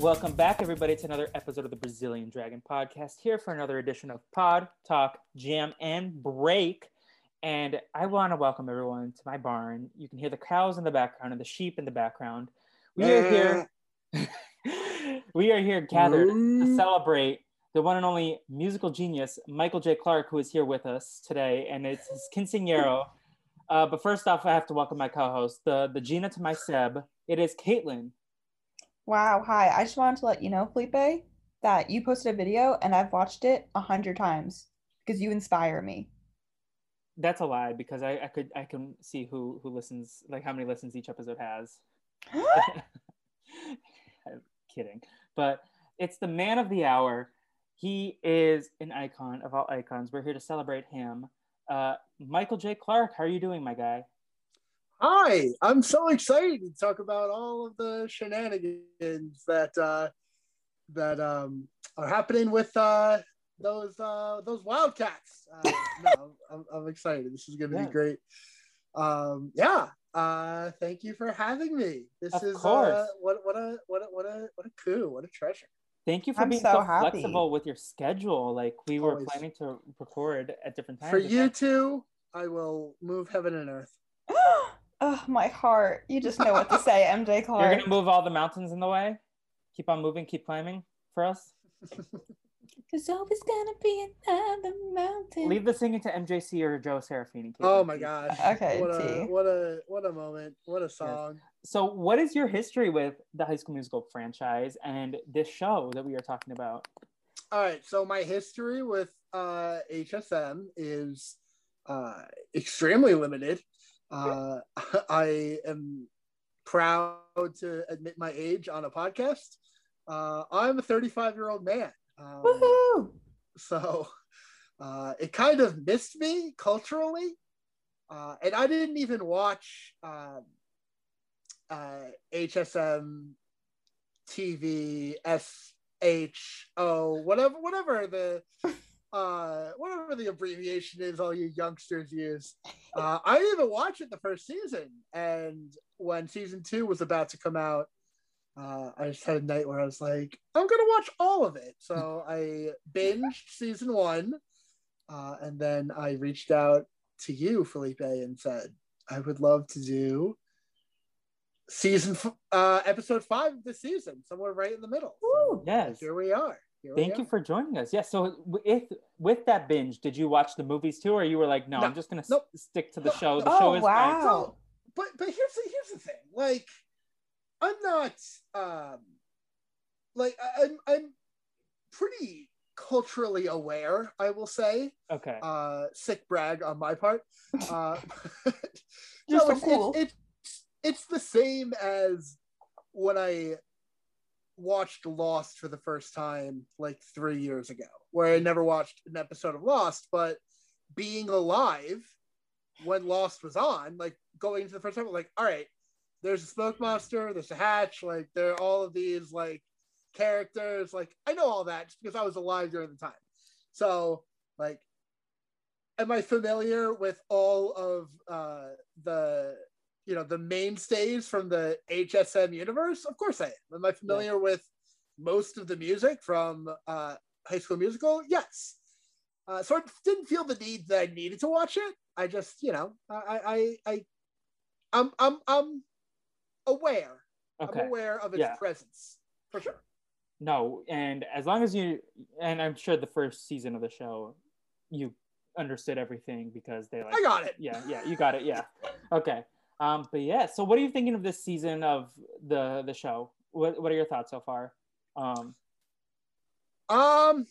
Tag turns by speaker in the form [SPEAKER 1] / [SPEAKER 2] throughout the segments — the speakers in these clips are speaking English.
[SPEAKER 1] Welcome back, everybody, to another episode of the Brazilian Dragon Podcast. Here for another edition of Pod, Talk, Jam, and Break. And I want to welcome everyone to my barn. You can hear the cows in the background and the sheep in the background. We are here. we are here gathered to celebrate the one and only musical genius, Michael J. Clark, who is here with us today, and it's his quinceañero. Uh, but first off, I have to welcome my co-host, the the Gina to my Seb. It is Katelyn.
[SPEAKER 2] Wow, hi. I just wanted to let you know, Felipe, that you posted a video and I've watched it a hundred times because you inspire me.
[SPEAKER 1] That's a lie because I, I could I can see who who listens like how many listens each episode has. I'm kidding. But it's the man of the hour. He is an icon of all icons. We're here to celebrate him. Uh, Michael J. Clark, how are you doing, my guy?
[SPEAKER 3] Hi, I'm so excited to talk about all of the shenanigans that uh, that um, are happening with uh, those uh, those Wildcats. Uh, no, I'm, I'm, excited. This is going to yeah. be great. Um, yeah. Uh, thank you for having me. This
[SPEAKER 1] of
[SPEAKER 3] is
[SPEAKER 1] uh,
[SPEAKER 3] what what a what a what a what a coup. What a treasure.
[SPEAKER 1] Thank you for I'm being so, so flexible with your schedule. Like we Always. were planning to record at different times.
[SPEAKER 3] For you two, I will move heaven and earth.
[SPEAKER 2] Oh, my heart. You just know what to say, MJ Clark.
[SPEAKER 1] You're going to move all the mountains in the way? Keep on moving, keep climbing for us?
[SPEAKER 2] There's always going to be another mountain.
[SPEAKER 1] Leave the singing to MJC or Joe Serafini.
[SPEAKER 3] Oh my gosh.
[SPEAKER 2] Okay.
[SPEAKER 3] What a, what a what a moment. What a song.
[SPEAKER 1] Yes. So what is your history with the High School Musical franchise and this show that we are talking about?
[SPEAKER 3] All right. So my history with uh, HSM is uh, extremely limited. Uh, I am proud to admit my age on a podcast. Uh, I'm a 35 year old man.
[SPEAKER 2] Um, Woohoo!
[SPEAKER 3] So uh, it kind of missed me culturally. Uh, and I didn't even watch um, HSM uh, TV, SHO, whatever, whatever the uh whatever the abbreviation is all you youngsters use. Uh i didn't even watch it the first season and when season two was about to come out uh i just had a night where i was like i'm gonna watch all of it. So i binged season one uh and then i reached out to you felipe and said i would love to do season uh episode five of the season somewhere right in the middle.
[SPEAKER 1] So yes.
[SPEAKER 3] here we are
[SPEAKER 1] here Thank you for joining us. Yeah. So with with that binge, did you watch the movies too, or you were like, no, no I'm just gonna nope. s- stick to the show. The
[SPEAKER 2] oh,
[SPEAKER 1] show is
[SPEAKER 2] wow.
[SPEAKER 3] So, but but here's the here's the thing. Like, I'm not um like I'm I'm pretty culturally aware. I will say.
[SPEAKER 1] Okay.
[SPEAKER 3] Uh, sick brag on my part. Uh,
[SPEAKER 2] no, so it's, cool.
[SPEAKER 3] it's, it's it's the same as when I watched Lost for the first time like three years ago, where I never watched an episode of Lost, but being alive when Lost was on, like going into the first time, like, all right, there's a smoke monster, there's a hatch, like there are all of these like characters, like I know all that just because I was alive during the time. So like am I familiar with all of uh the you know the mainstays from the HSM universe? Of course I am. Am I familiar yeah. with most of the music from uh, High School Musical? Yes. Uh, so I didn't feel the need that I needed to watch it. I just, you know, I, I, I, I'm, I'm, I'm aware. Okay. I'm aware of its yeah. presence for sure.
[SPEAKER 1] No, and as long as you, and I'm sure the first season of the show, you understood everything because they like
[SPEAKER 3] I got it.
[SPEAKER 1] yeah yeah you got it yeah okay um but yeah so what are you thinking of this season of the the show what what are your thoughts so far um
[SPEAKER 3] Um,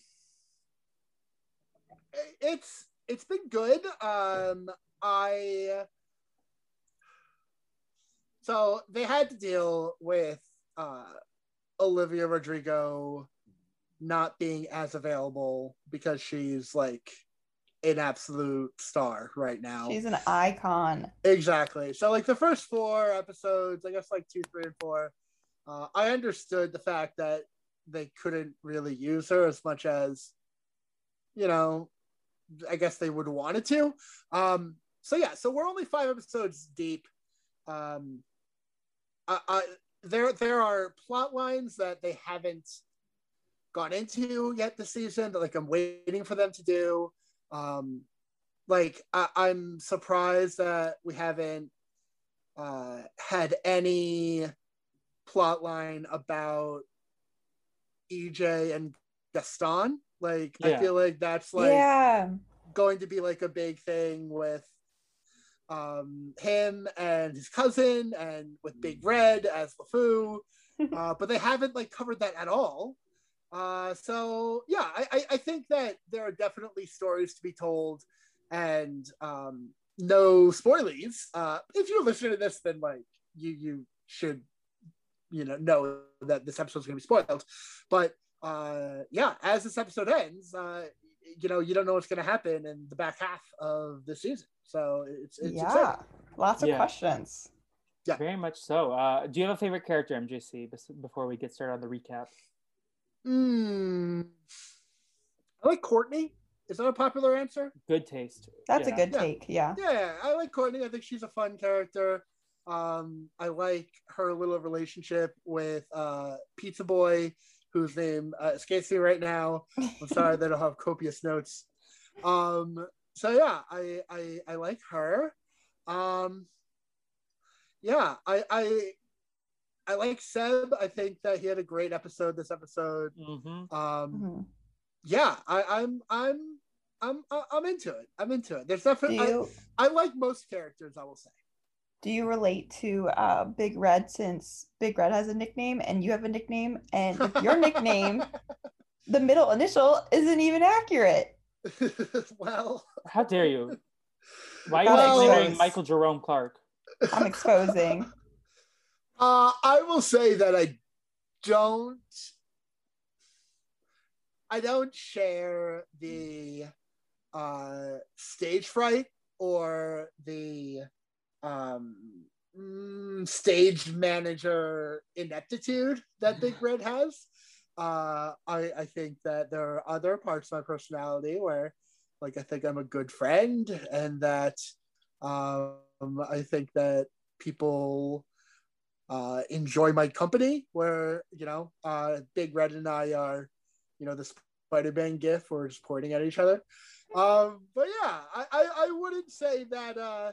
[SPEAKER 3] it's it's been good. Um, I so they had to deal with uh, Olivia Rodrigo not being as available because she's like an absolute star right now.
[SPEAKER 2] She's an icon.
[SPEAKER 3] Exactly. So like the first four episodes, I guess like two, three, and four, uh, I understood the fact that they couldn't really use her as much as, you know, I guess they would wanted to. Um, so yeah, so we're only five episodes deep. Um, I, I, there there are plot lines that they haven't gone into yet this season that like I'm waiting for them to do. Um, like I, I'm surprised that we haven't uh, had any plot line about EJ and Gaston. Like I feel like that's like
[SPEAKER 2] yeah.
[SPEAKER 3] going to be like a big thing with um him and his cousin and with Big Red as LeFou. uh, but they haven't like covered that at all. Uh, so yeah, I, I, I think that there are definitely stories to be told and um, no spoilies. Uh, if you're listening to this, then like you you should you know know that this episode's gonna be spoiled. But uh, yeah, as this episode ends, uh, you know you don't know what's gonna happen in the back half of the season. So it's it's
[SPEAKER 2] yeah.
[SPEAKER 3] exciting.
[SPEAKER 2] Lots of
[SPEAKER 1] Yeah.
[SPEAKER 2] questions.
[SPEAKER 3] Yeah.
[SPEAKER 1] very much so uh do you have a favorite character mjc before we get started on the recap
[SPEAKER 3] Hmm. I like Courtney. Is that a popular answer?
[SPEAKER 1] good taste
[SPEAKER 2] That's
[SPEAKER 1] Yeah.
[SPEAKER 2] a good
[SPEAKER 3] Yeah.
[SPEAKER 2] take. Yeah.
[SPEAKER 3] Yeah, I like Courtney. I think she's a fun character. Um, I like her little relationship with uh, Pizza Boy, whose name uh, escapes me right now. I'm sorry that I'll have copious notes. Um, so yeah, I, I I like her. Um, yeah, I I I like Seb. I think that he had a great episode this episode.
[SPEAKER 1] hmm
[SPEAKER 3] Um,
[SPEAKER 2] Mhm.
[SPEAKER 3] yeah, I, I'm I'm I'm I'm into it. I'm into it. There's
[SPEAKER 2] Do
[SPEAKER 3] definitely I,
[SPEAKER 2] you
[SPEAKER 3] I like most characters. I will say.
[SPEAKER 2] do you relate to uh, Big Red since Big Red has a nickname and you have a nickname and if your nickname the middle initial isn't even accurate.
[SPEAKER 3] well,
[SPEAKER 1] how dare you why are you
[SPEAKER 2] Well-
[SPEAKER 1] slandering michael jerome clark
[SPEAKER 2] I'm exposing.
[SPEAKER 3] Uh, I will say that I don't. I don't share the uh, stage fright or the um, mm, stage manager ineptitude that Big Red has. Uh, I, I think that there are other parts of my personality where, like, I think I'm a good friend, and that um, I think that people uh, enjoy my company. Where you know, uh, Big Red and I are, you know, the Spider-Man gif. We're just pointing at each other. Um, but yeah, I, I, I wouldn't say that. Uh,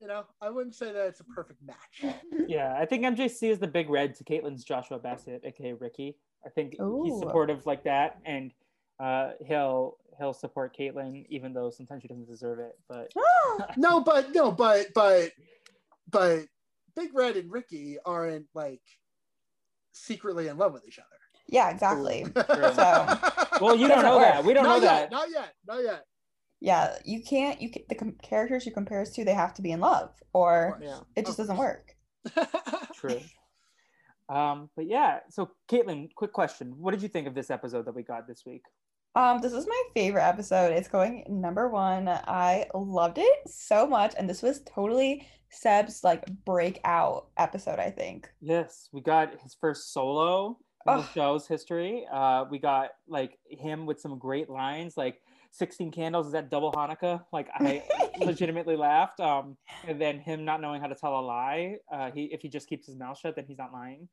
[SPEAKER 3] you know, I wouldn't say that it's a perfect match.
[SPEAKER 1] yeah i think mjc is the big red to katelyn's joshua bassett aka ricky i think he's supportive like that and uh he'll he'll support katelyn even though sometimes she doesn't deserve it but
[SPEAKER 3] No, but no, but but but Big Red and Ricky aren't like secretly in love with each other.
[SPEAKER 2] yeah, exactly.
[SPEAKER 1] So- well you don't know that we don't
[SPEAKER 3] not
[SPEAKER 1] know
[SPEAKER 3] yet,
[SPEAKER 1] that
[SPEAKER 3] Not yet. Not yet.
[SPEAKER 2] Yeah, you can't. You can, the com- characters you compare us to, they have to be in love, or
[SPEAKER 1] yeah
[SPEAKER 2] it just doesn't work.
[SPEAKER 1] True. Um, but yeah, so Katelyn, quick question. What did you think of this episode that we got this week?
[SPEAKER 2] Um, this is my favorite episode. It's going number one. I loved it so much, and this was totally Seb's like breakout episode. I think.
[SPEAKER 1] Yes, we got his first solo in the show's history. Uh, we got like him with some great lines, like 16 candles is that double Hanukkah? Like I legitimately laughed. Um, and then him not knowing how to tell a lie. Uh, he if he just keeps his mouth shut, then he's not lying.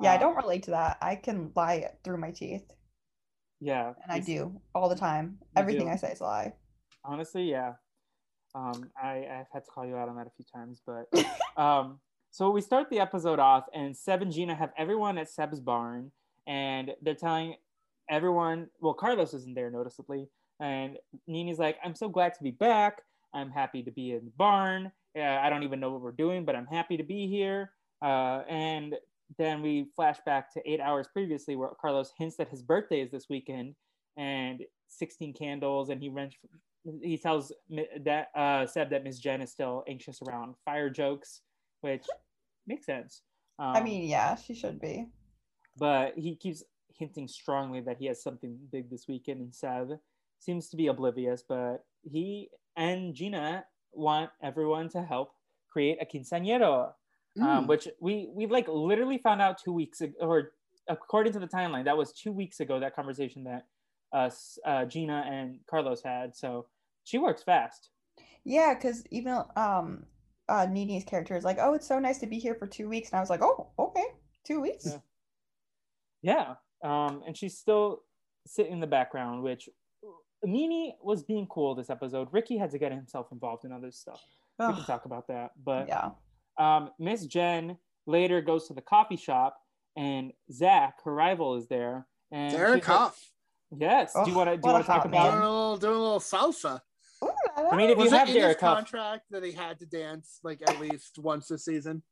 [SPEAKER 2] Yeah, I
[SPEAKER 1] Um,
[SPEAKER 2] don't relate to that. I can lie through my teeth,
[SPEAKER 1] Yeah,
[SPEAKER 2] and I do all the time. Everything
[SPEAKER 1] do.
[SPEAKER 2] I say is a lie.
[SPEAKER 1] honestly yeah um i i've had to call you out on that a few times but um so we start the episode off and seb and gina have everyone at seb's barn and they're telling everyone well carlos isn't there noticeably And Nini's like, I'm so glad to be back. I'm happy to be in the barn. Uh, I don't even know what we're doing, but I'm happy to be here. Uh, and then we flash back to eight hours previously where Carlos hints that his birthday is this weekend and 16 candles. And he wrench, he tells that uh, Seb that Miss Jen is still anxious around fire jokes, which makes sense. Um,
[SPEAKER 2] I mean, yeah, she should be.
[SPEAKER 1] but he keeps hinting strongly that he has something big this weekend. And Seb seems to be oblivious, but he and Gina want everyone to help create a quinceañero, um,
[SPEAKER 3] Mm.
[SPEAKER 1] which we we like literally found out two weeks ago, or according to the timeline, that was two weeks ago. That conversation that us uh, Gina and Carlos had. So she works fast.
[SPEAKER 2] Yeah, because even um, uh, Nini's character is like, "Oh, it's so nice to be here for two weeks," and I was like, "Oh, okay, two weeks."
[SPEAKER 1] Yeah. Yeah. Um, and she's still sitting in the background, which Nini was being cool this episode. Ricky had to get himself involved in other stuff. We can talk about that. But
[SPEAKER 2] yeah.
[SPEAKER 1] um, Miss Jen later goes to the coffee shop, and Zach, her rival, is there. And
[SPEAKER 3] Derek
[SPEAKER 1] she's like-
[SPEAKER 3] Hough
[SPEAKER 1] Yes. do you want to do you want to talk
[SPEAKER 2] hot
[SPEAKER 3] doing
[SPEAKER 1] about?
[SPEAKER 3] a little doing a little salsa.
[SPEAKER 2] Ooh,
[SPEAKER 1] I mean, if
[SPEAKER 3] Was
[SPEAKER 1] you
[SPEAKER 3] it
[SPEAKER 1] have
[SPEAKER 3] in his
[SPEAKER 1] Derek Hough,
[SPEAKER 3] contract that he had to dance like at least once a season?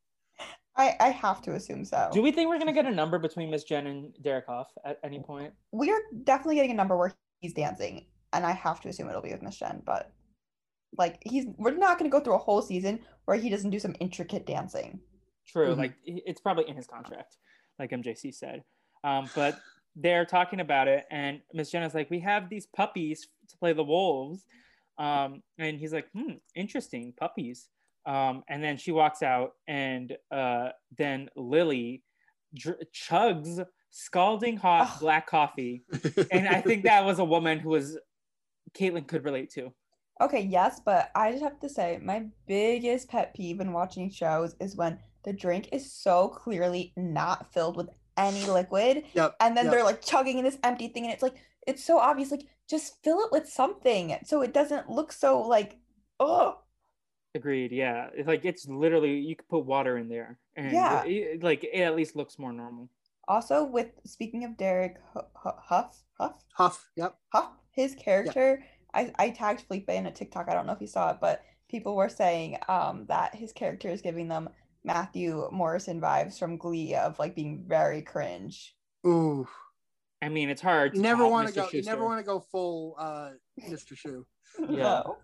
[SPEAKER 2] I I have to assume so.
[SPEAKER 1] do we think we're gonna get a number between Miss Jen and Derek Hough at any point?
[SPEAKER 2] we are definitely getting a number where he's dancing, and I have to assume it'll be with Miss Jen. But like, he's we're not going to go through a whole season where he doesn't do some intricate dancing.
[SPEAKER 1] True.
[SPEAKER 3] Mhm.
[SPEAKER 1] Like it's probably in his contract, like MJC said. Um, but they're talking about it, and Miss Jen is like, "We have these puppies to play the wolves," um, and he's like, "Hmm, interesting, puppies." Um, and then she walks out, and uh, then Lily dr- chugs scalding hot
[SPEAKER 2] Ugh.
[SPEAKER 1] black coffee, and I think that was a woman who was Caitlin could relate to.
[SPEAKER 2] Okay, yes, but I just have to say my biggest pet peeve in watching shows is when the drink is so clearly not filled with any liquid
[SPEAKER 3] Yep.
[SPEAKER 2] and then
[SPEAKER 3] yep.
[SPEAKER 2] they're like chugging in this empty thing and it's like it's so obvious like just fill it with something so it doesn't look so like oh
[SPEAKER 1] Agreed. Yeah, it's like it's literally you could put water in there, and
[SPEAKER 2] Yeah.
[SPEAKER 1] it- it- like it at least looks more normal.
[SPEAKER 2] also with speaking of Derek Hu- Hu- Hough Hough
[SPEAKER 3] Hough. Yep.
[SPEAKER 2] Hough his character I, I tagged Felipe in a TikTok I don't know if you saw it but people were saying um that his character is giving them Matthew Morrison vibes from Glee of like being very cringe
[SPEAKER 3] Ooh.
[SPEAKER 1] I mean, it's hard.
[SPEAKER 3] You
[SPEAKER 1] to
[SPEAKER 3] never want to go. You
[SPEAKER 1] Schuester.
[SPEAKER 3] never want to go full uh, Mr. Schue.
[SPEAKER 1] Yeah.
[SPEAKER 2] No.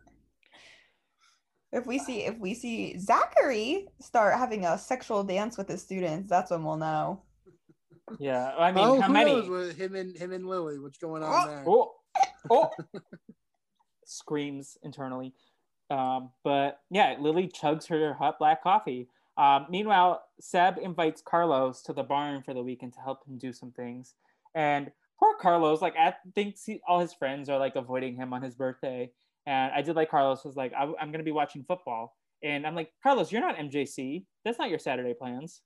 [SPEAKER 2] If we see if we see Zachary start having a sexual dance with his students, that's when we'll know.
[SPEAKER 1] Yeah, I mean,
[SPEAKER 3] oh,
[SPEAKER 1] how
[SPEAKER 3] who
[SPEAKER 1] many?
[SPEAKER 3] knows with him and him and Lily? What's going on
[SPEAKER 2] Oh.
[SPEAKER 3] there?
[SPEAKER 1] Oh, oh! Screams internally. Um, but yeah, Lily chugs her hot black coffee. Um, meanwhile, Seb invites Carlos to the barn for the weekend to help him do some things. And poor Carlos, like, I think he, all his friends are like avoiding him on his birthday. And I did like Carlos was like, I, I'm going to be watching football. And I'm like, Carlos, you're not MJC. That's not your Saturday plans.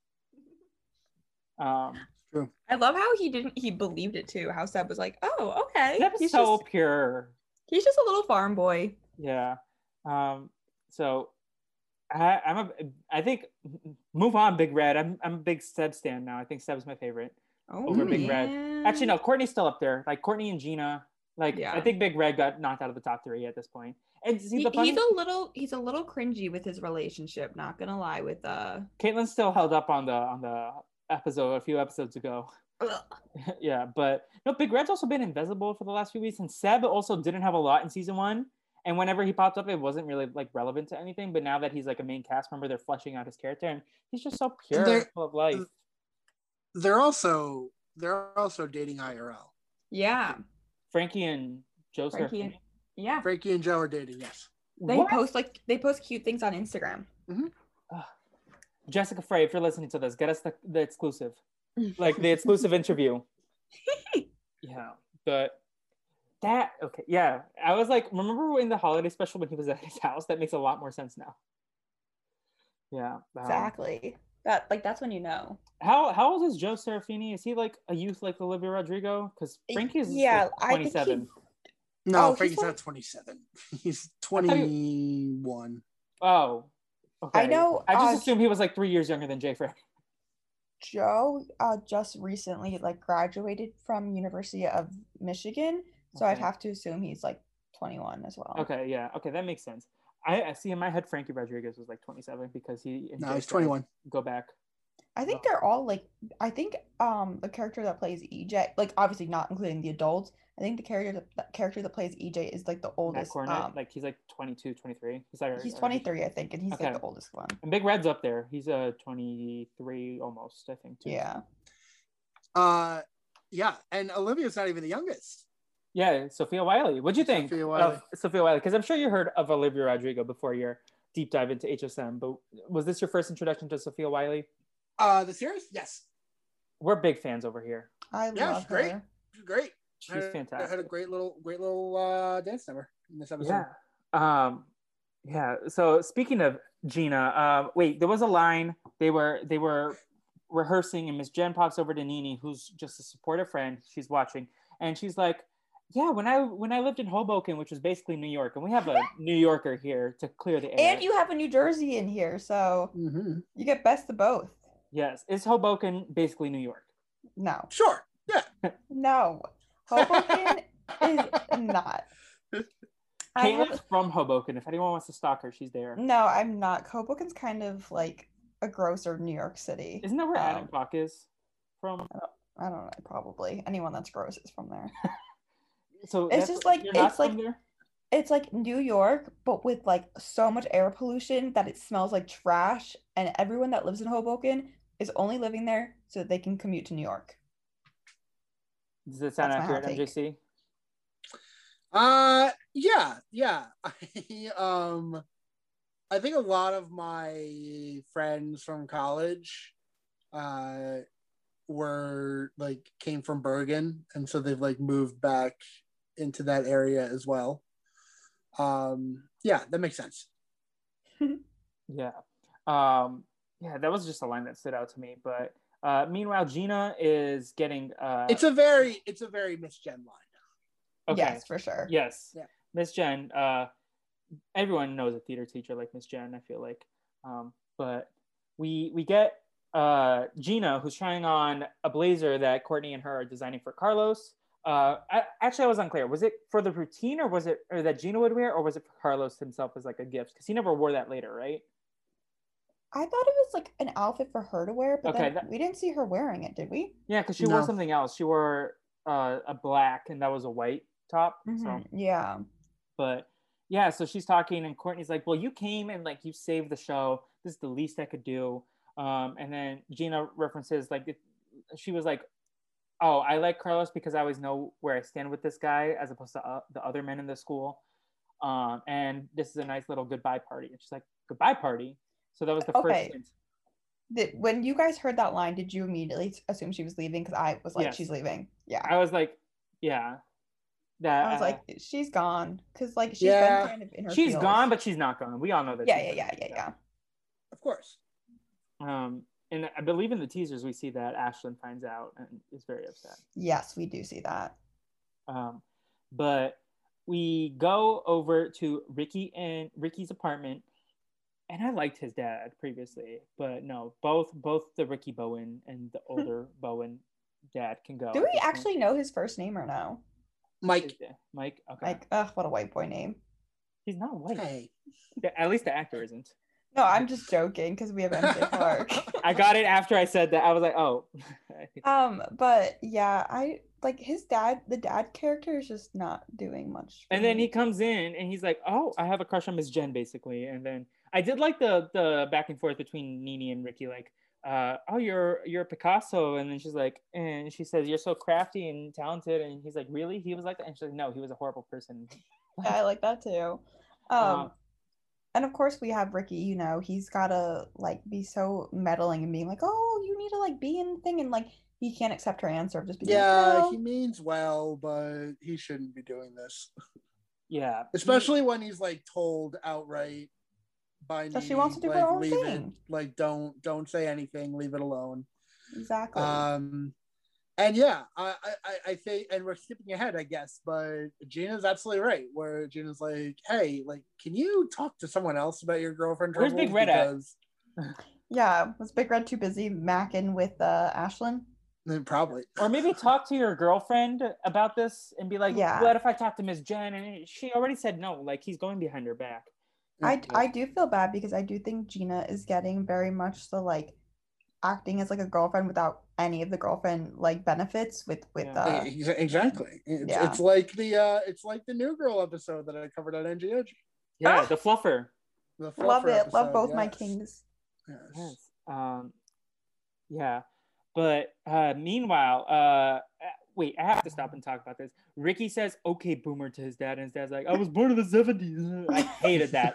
[SPEAKER 1] Um, True.
[SPEAKER 2] I love how he didn't he believed it too. How Seb was like, "Oh, okay."
[SPEAKER 1] Seb's
[SPEAKER 2] he's
[SPEAKER 1] so
[SPEAKER 2] just
[SPEAKER 1] pure.
[SPEAKER 2] he's just a little farm boy.
[SPEAKER 1] Yeah. Um, so I, I'm a, I think move on, Big Red. I'm, I'm a big Seb stan now. I think Seb's my favorite.
[SPEAKER 2] Oh,
[SPEAKER 1] Over Big Red.
[SPEAKER 2] Man.
[SPEAKER 1] Actually, no, Courtney's still up there. Like Courtney and Gina. Like
[SPEAKER 2] Yeah.
[SPEAKER 1] I think Big Red got knocked out of the top three at this point. And see,
[SPEAKER 2] He-
[SPEAKER 1] the funny,
[SPEAKER 2] he's a little he's a little cringy with his relationship. Not gonna lie, with uh.
[SPEAKER 1] Katelyn still held up on the on the episode a few episodes ago. yeah, but no, Big Red's also been invisible for the last few weeks, and Seb also didn't have a lot in season one. And whenever he popped up, it wasn't really like relevant to anything. But now that he's like a main cast member, they're fleshing out his character, and he's just so pure, full of life.
[SPEAKER 3] They're also they're also dating IRL.
[SPEAKER 2] Yeah,
[SPEAKER 1] Frankie and Joseph.
[SPEAKER 2] Frankie and yeah.
[SPEAKER 3] Frankie and Joe are dating. Yes.
[SPEAKER 2] They
[SPEAKER 1] What?
[SPEAKER 2] post like they post cute things on Instagram.
[SPEAKER 1] Jessica Frey, if you're listening to this, get us the, the exclusive, like the exclusive interview. Yeah, but that okay, yeah. I was like, remember in the holiday special when he was at his house? That makes a lot more sense now. Yeah. um,
[SPEAKER 2] Exactly. That like that's when you know.
[SPEAKER 1] How how old is Joe Serafini? Is he like a youth like Olivia Rodrigo? Because Frankie's
[SPEAKER 2] yeah,
[SPEAKER 1] like
[SPEAKER 2] I think he-
[SPEAKER 1] 27.
[SPEAKER 3] No,
[SPEAKER 2] Oh,
[SPEAKER 3] Frankie's
[SPEAKER 2] twen-
[SPEAKER 3] not 27. He's
[SPEAKER 1] thought he-
[SPEAKER 3] 21.
[SPEAKER 1] Oh, okay.
[SPEAKER 2] I know,
[SPEAKER 1] I just
[SPEAKER 2] uh,
[SPEAKER 1] assumed he was like three years younger than Jay Frank.
[SPEAKER 2] Joe uh, just recently like graduated from University of Michigan, So I'd have to assume he's like 21 as well.
[SPEAKER 1] Okay, yeah, okay, that makes sense. I, I see in my head Frankie Rodriguez was like 27 because he
[SPEAKER 3] No, he's 21.
[SPEAKER 1] Go back.
[SPEAKER 2] I think
[SPEAKER 1] Oh.
[SPEAKER 2] they're all like I think um the character that plays EJ, like obviously not including the adults. I think the character that, that character that plays EJ is like the
[SPEAKER 1] Matt
[SPEAKER 2] oldest.
[SPEAKER 1] Cornett,
[SPEAKER 2] Um,
[SPEAKER 1] like he's like 22, 23. He's like
[SPEAKER 2] he's 23, I think, and he's
[SPEAKER 1] Okay.
[SPEAKER 2] like the oldest one.
[SPEAKER 1] And Big Red's up there. He's uh 23 almost, I think. Too.
[SPEAKER 2] Yeah.
[SPEAKER 3] Uh, yeah, and Olivia's not even the youngest.
[SPEAKER 1] Yeah, Sofia Wylie. What'd you think
[SPEAKER 3] Sofia Wylie.
[SPEAKER 1] of Sofia Wylie? Because I'm sure you heard of Olivia Rodrigo before your deep dive into HSM, but was this your first introduction to Sofia Wylie?
[SPEAKER 3] Uh, the series, yes,
[SPEAKER 1] We're big fans over here.
[SPEAKER 2] I
[SPEAKER 3] Yeah,
[SPEAKER 2] love
[SPEAKER 3] she's great.
[SPEAKER 2] her.
[SPEAKER 3] she's great.
[SPEAKER 1] She's
[SPEAKER 3] Had a-
[SPEAKER 1] fantastic.
[SPEAKER 3] Had a great little, great little uh, dance number in this episode.
[SPEAKER 1] Yeah. Um, yeah. So speaking of Gina, uh, wait, there was a line they were they were rehearsing, and Miss Jen pops over to Nini, who's just a supportive friend. She's watching, and she's like, "Yeah, when I when I lived in Hoboken, which was basically New York, and we have a New Yorker here to clear the air."
[SPEAKER 2] And you have a New Jersey in here, so
[SPEAKER 3] hmm
[SPEAKER 2] you get best of both.
[SPEAKER 1] yes, is Hoboken basically New York?
[SPEAKER 2] No.
[SPEAKER 3] Sure. Yeah.
[SPEAKER 2] No. Hoboken is not. I Katelyn's
[SPEAKER 1] from Hoboken. If anyone wants to stalk her, she's there.
[SPEAKER 2] no, I'm not. Hoboken's kind of like a grosser New York City.
[SPEAKER 1] Isn't that where Adam
[SPEAKER 2] Um,
[SPEAKER 1] Bach is from?
[SPEAKER 2] I don't know, probably. Anyone that's gross is from there.
[SPEAKER 1] So
[SPEAKER 2] It's just like- it's like-
[SPEAKER 1] there?
[SPEAKER 2] It's like New York, but with like so much air pollution that it smells like trash, and everyone that lives in Hoboken is only living there so that they can commute to New York.
[SPEAKER 1] Does that sound
[SPEAKER 2] That's
[SPEAKER 1] accurate,
[SPEAKER 2] take.
[SPEAKER 1] MJC?
[SPEAKER 3] Uh yeah, yeah. I um I think a lot of my friends from college uh were like came from Bergen and so they've like moved back into that area as well. Um yeah, that makes sense.
[SPEAKER 1] Yeah. Um, yeah, that was just a line that stood out to me. But uh, meanwhile, Gina is getting. Uh,
[SPEAKER 3] It's a very it's a very Miss Jen line.
[SPEAKER 1] okay.
[SPEAKER 2] Yes, for sure.
[SPEAKER 1] Yes.
[SPEAKER 3] Yeah.
[SPEAKER 1] Miss Jen. Uh, everyone knows a theater teacher like Miss Jen. I feel like. Um, but we we get uh, Gina who's trying on a blazer that Courtney and her are designing for Carlos. Uh, I, actually, I was unclear. Was it for the routine, or was it or that Gina would wear, or was it for Carlos himself as like a gift? Because he never wore that later, right?
[SPEAKER 2] I thought it was like an outfit for her to wear, but
[SPEAKER 1] Okay,
[SPEAKER 2] then
[SPEAKER 1] that-
[SPEAKER 2] we didn't see her wearing it, did we?
[SPEAKER 1] Yeah, because she wore something else. She wore uh, a black, and that was a white top. So,
[SPEAKER 2] Mhm, Yeah.
[SPEAKER 1] but yeah, so she's talking, and Courtney's like, "Well, you came and like you saved the show. This is the least I could do." Um, and then Gina references like it, she was like, "Oh, I like Carlos because I always know where I stand with this guy, as opposed to uh, the other men in the school." Um, and this is a nice little goodbye party. And she's like, "Goodbye party." So that was the
[SPEAKER 2] Okay.
[SPEAKER 1] first. hint.
[SPEAKER 2] Did, when you guys heard that line, did you immediately assume she was leaving? Because I was like,
[SPEAKER 1] Yes.
[SPEAKER 2] she's leaving. Yeah.
[SPEAKER 1] I was like, "Yeah." That
[SPEAKER 2] I was
[SPEAKER 1] uh,
[SPEAKER 2] like, she's gone. Because like she's
[SPEAKER 3] Yeah.
[SPEAKER 2] been kind of in her
[SPEAKER 1] she's
[SPEAKER 2] feels.
[SPEAKER 1] gone, but she's not gone. We all know that.
[SPEAKER 2] yeah,
[SPEAKER 1] she's
[SPEAKER 2] yeah, yeah, yeah, yeah.
[SPEAKER 3] Of course.
[SPEAKER 1] Um, and I believe in the teasers we see that Ashlyn finds out and is very upset.
[SPEAKER 2] Yes, we do see that.
[SPEAKER 1] Um, but we go over to Ricky and Ricky's apartment, and I liked his dad previously, but no, both both the Ricky Bowen and the older Bowen dad can go.
[SPEAKER 2] Do we
[SPEAKER 1] this point.
[SPEAKER 2] actually know his first name or no?
[SPEAKER 3] Mike.
[SPEAKER 1] Mike, okay,
[SPEAKER 2] Like, ugh, what a white boy name.
[SPEAKER 1] he's not white.
[SPEAKER 3] Hey.
[SPEAKER 1] At least the actor isn't.
[SPEAKER 2] No, I'm just joking because we have MJ Clark.
[SPEAKER 1] I got it after I said that. I was like, oh.
[SPEAKER 2] um, but yeah, I like his dad. The dad character is just not doing much.
[SPEAKER 1] and then he comes in and he's like, "Oh, I have a crush on Miss Jen," basically. And then I did like the the back and forth between Nini and Ricky, like, uh, "Oh, you're you're Picasso," and then she's like, and she says, "You're so crafty and talented," and he's like, "Really?" He was like that, and she's like, "No, he was a horrible person."
[SPEAKER 2] Yeah, I like that too. Um,
[SPEAKER 1] Uh,
[SPEAKER 2] and of course we have Ricky. You know, he's gotta like be so meddling and being like, "Oh, you need to like be in the thing," and like he can't accept her answer of just being
[SPEAKER 3] Yeah,
[SPEAKER 2] like,
[SPEAKER 3] he means well, but he shouldn't be doing this.
[SPEAKER 1] yeah,
[SPEAKER 3] Especially when he's like told outright by
[SPEAKER 2] That she wants to do her
[SPEAKER 3] like,
[SPEAKER 2] own
[SPEAKER 3] leave it,
[SPEAKER 2] thing.
[SPEAKER 3] like don't don't say anything, leave it alone.
[SPEAKER 2] Exactly.
[SPEAKER 3] Um and yeah, I, I I- I think and we're skipping ahead, I guess, but Gina's absolutely right. Where Gina's like, hey, like, can you talk to someone else about your girlfriend?
[SPEAKER 1] Where's Big
[SPEAKER 3] troubles?
[SPEAKER 1] Red at?
[SPEAKER 2] Yeah, was Big Red too busy macking with uh Ashlyn?
[SPEAKER 3] Then Probably.
[SPEAKER 1] or maybe talk to your girlfriend about this and be like,
[SPEAKER 2] Yeah.
[SPEAKER 1] what if I talk to Miss Jen and she already said no? Like he's going behind her back.
[SPEAKER 2] I I do feel bad because I do think Gina is getting very much the like acting as like a girlfriend without any of the girlfriend like benefits with with
[SPEAKER 1] Yeah.
[SPEAKER 2] uh
[SPEAKER 3] exactly. It's,
[SPEAKER 2] yeah.
[SPEAKER 3] it's like the uh it's like the new girl episode that I covered on NGOG.
[SPEAKER 1] Yeah,
[SPEAKER 2] Ah!
[SPEAKER 1] the fluffer.
[SPEAKER 3] The
[SPEAKER 2] love
[SPEAKER 3] Fluffer
[SPEAKER 2] it love
[SPEAKER 3] episode,
[SPEAKER 2] both my kings
[SPEAKER 3] Yes.
[SPEAKER 1] Yes. Um, yeah, but uh, meanwhile, uh, wait, I have to stop and talk about this. Ricky says, "Okay, boomer" to his dad, and his dad's like, "I was born in the '70s." I hated that.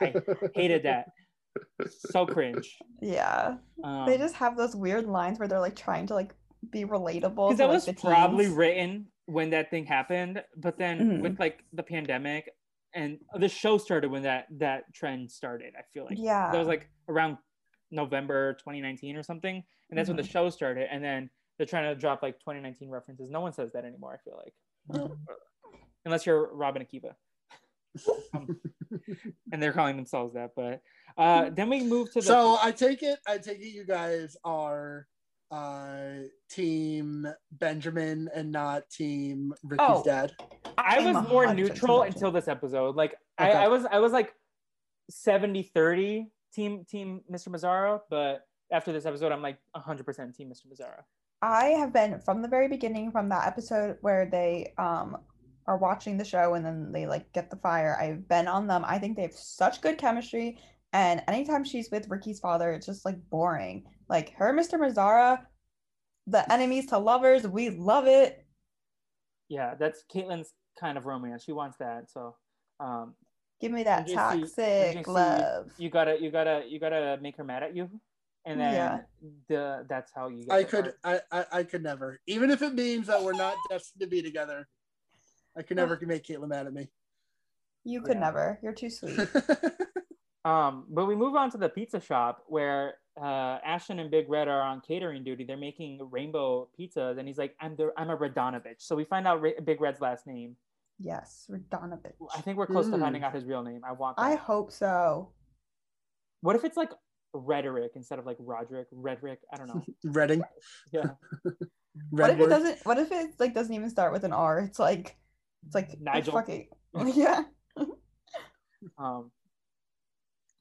[SPEAKER 1] I hated that. So cringe.
[SPEAKER 2] yeah
[SPEAKER 1] Um,
[SPEAKER 2] they just have those weird lines where they're like trying to like be relatable
[SPEAKER 1] because that
[SPEAKER 2] like,
[SPEAKER 1] was probably
[SPEAKER 2] teens.
[SPEAKER 1] written when that thing happened, but then
[SPEAKER 2] Mhm.
[SPEAKER 1] with like the pandemic and the show started when that that trend started. I feel like
[SPEAKER 2] yeah
[SPEAKER 1] that was like around November 2019 or something, and that's when the
[SPEAKER 2] Mhm.
[SPEAKER 1] show started. And then they're trying to drop like 2019 references. No one says that anymore. I feel like, unless you're Rob and Akiva, um, and they're calling themselves that. But uh, then we move to the
[SPEAKER 3] so I take it I take it you guys are uh team Benjamin and not team Ricky's
[SPEAKER 2] Oh.
[SPEAKER 3] dad.
[SPEAKER 1] I
[SPEAKER 2] I'm
[SPEAKER 1] was more neutral until this episode. Like
[SPEAKER 3] Okay.
[SPEAKER 1] I, I was I was like 70 30 team team Mr. Mazzara, but after this episode I'm like 100% team Mr. Mazzara.
[SPEAKER 2] I have been from the very beginning, from that episode where they um are watching the show and then they like get the fire. I've been on them. I think they have such good chemistry. And anytime she's with Ricky's father, it's just like boring. Like her, Mr. Mazzara, the enemies to lovers, we love it.
[SPEAKER 1] Yeah, that's Katelyn's kind of romance. She wants that. So um
[SPEAKER 2] Give me that
[SPEAKER 1] MJC
[SPEAKER 2] toxic
[SPEAKER 1] MJC
[SPEAKER 2] love.
[SPEAKER 1] you gotta you gotta you gotta make her mad at you. And then
[SPEAKER 2] Yeah.
[SPEAKER 1] the that's how you get
[SPEAKER 3] I could. I, I I could never. Even if it means that we're not destined to be together. I could never make Katelyn mad at me.
[SPEAKER 2] You could
[SPEAKER 1] Yeah.
[SPEAKER 2] never. You're too sweet.
[SPEAKER 1] Um, but we move on to the pizza shop where uh, Ashlyn and Big Red are on catering duty. They're making rainbow pizzas, and he's like, "I'm the I'm a Radonovich." So we find out Ra- Big Red's last name.
[SPEAKER 2] yes, Radonovich.
[SPEAKER 1] I think we're close to
[SPEAKER 3] Mm.
[SPEAKER 1] finding out his real name. I want. That.
[SPEAKER 2] I hope so.
[SPEAKER 1] What if it's like Rhetoric instead of like Roderick? Redrick? I don't know.
[SPEAKER 3] Reading.
[SPEAKER 1] Yeah,
[SPEAKER 2] What if it doesn't? What if it like doesn't even start with an R? It's like, it's like
[SPEAKER 1] Nigel.
[SPEAKER 2] Fucking, yeah.
[SPEAKER 1] Um,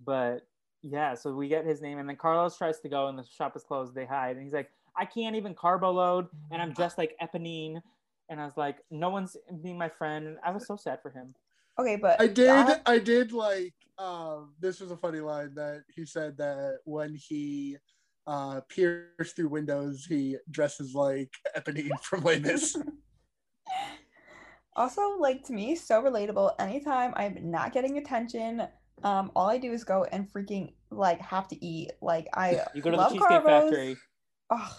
[SPEAKER 1] but yeah, so we get his name, and then Carlos tries to go, and the shop is closed. They hide, and he's like, "I can't even carbo load, and I'm dressed like Eponine." And I was like, "No one's being my friend." And I was so sad for him.
[SPEAKER 2] Okay, but
[SPEAKER 3] I did.
[SPEAKER 2] that-
[SPEAKER 3] I did like. Um, this was a funny line that he said that when he uh, peers through windows, he dresses like Eponine from Les Mis.
[SPEAKER 2] also like to me so relatable anytime i'm not getting attention um all i do is go and freaking like have to eat like i
[SPEAKER 1] You go to
[SPEAKER 2] love
[SPEAKER 1] the Cheesecake
[SPEAKER 2] carbos,
[SPEAKER 1] Factory.
[SPEAKER 2] ugh,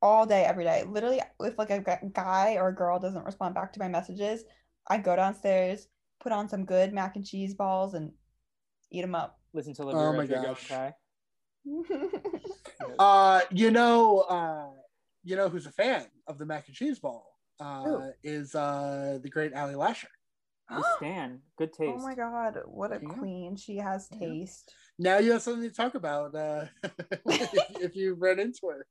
[SPEAKER 2] all day every day literally if like a guy or a girl doesn't respond back to my messages i go downstairs put on some good mac and cheese balls and eat them up
[SPEAKER 1] Listen to
[SPEAKER 3] Oh my
[SPEAKER 1] Rodrigo
[SPEAKER 3] gosh.
[SPEAKER 1] cry.
[SPEAKER 3] Uh, you know, uh, you know who's a fan of the mac and cheese ball uh,
[SPEAKER 2] Who?
[SPEAKER 3] is uh, the great Ali Lasher.
[SPEAKER 1] We stand. Good taste.
[SPEAKER 2] oh my god what a
[SPEAKER 3] Yeah.
[SPEAKER 2] queen she has
[SPEAKER 3] Yeah.
[SPEAKER 2] taste
[SPEAKER 3] Now you have something to talk about uh, if, if you run into her.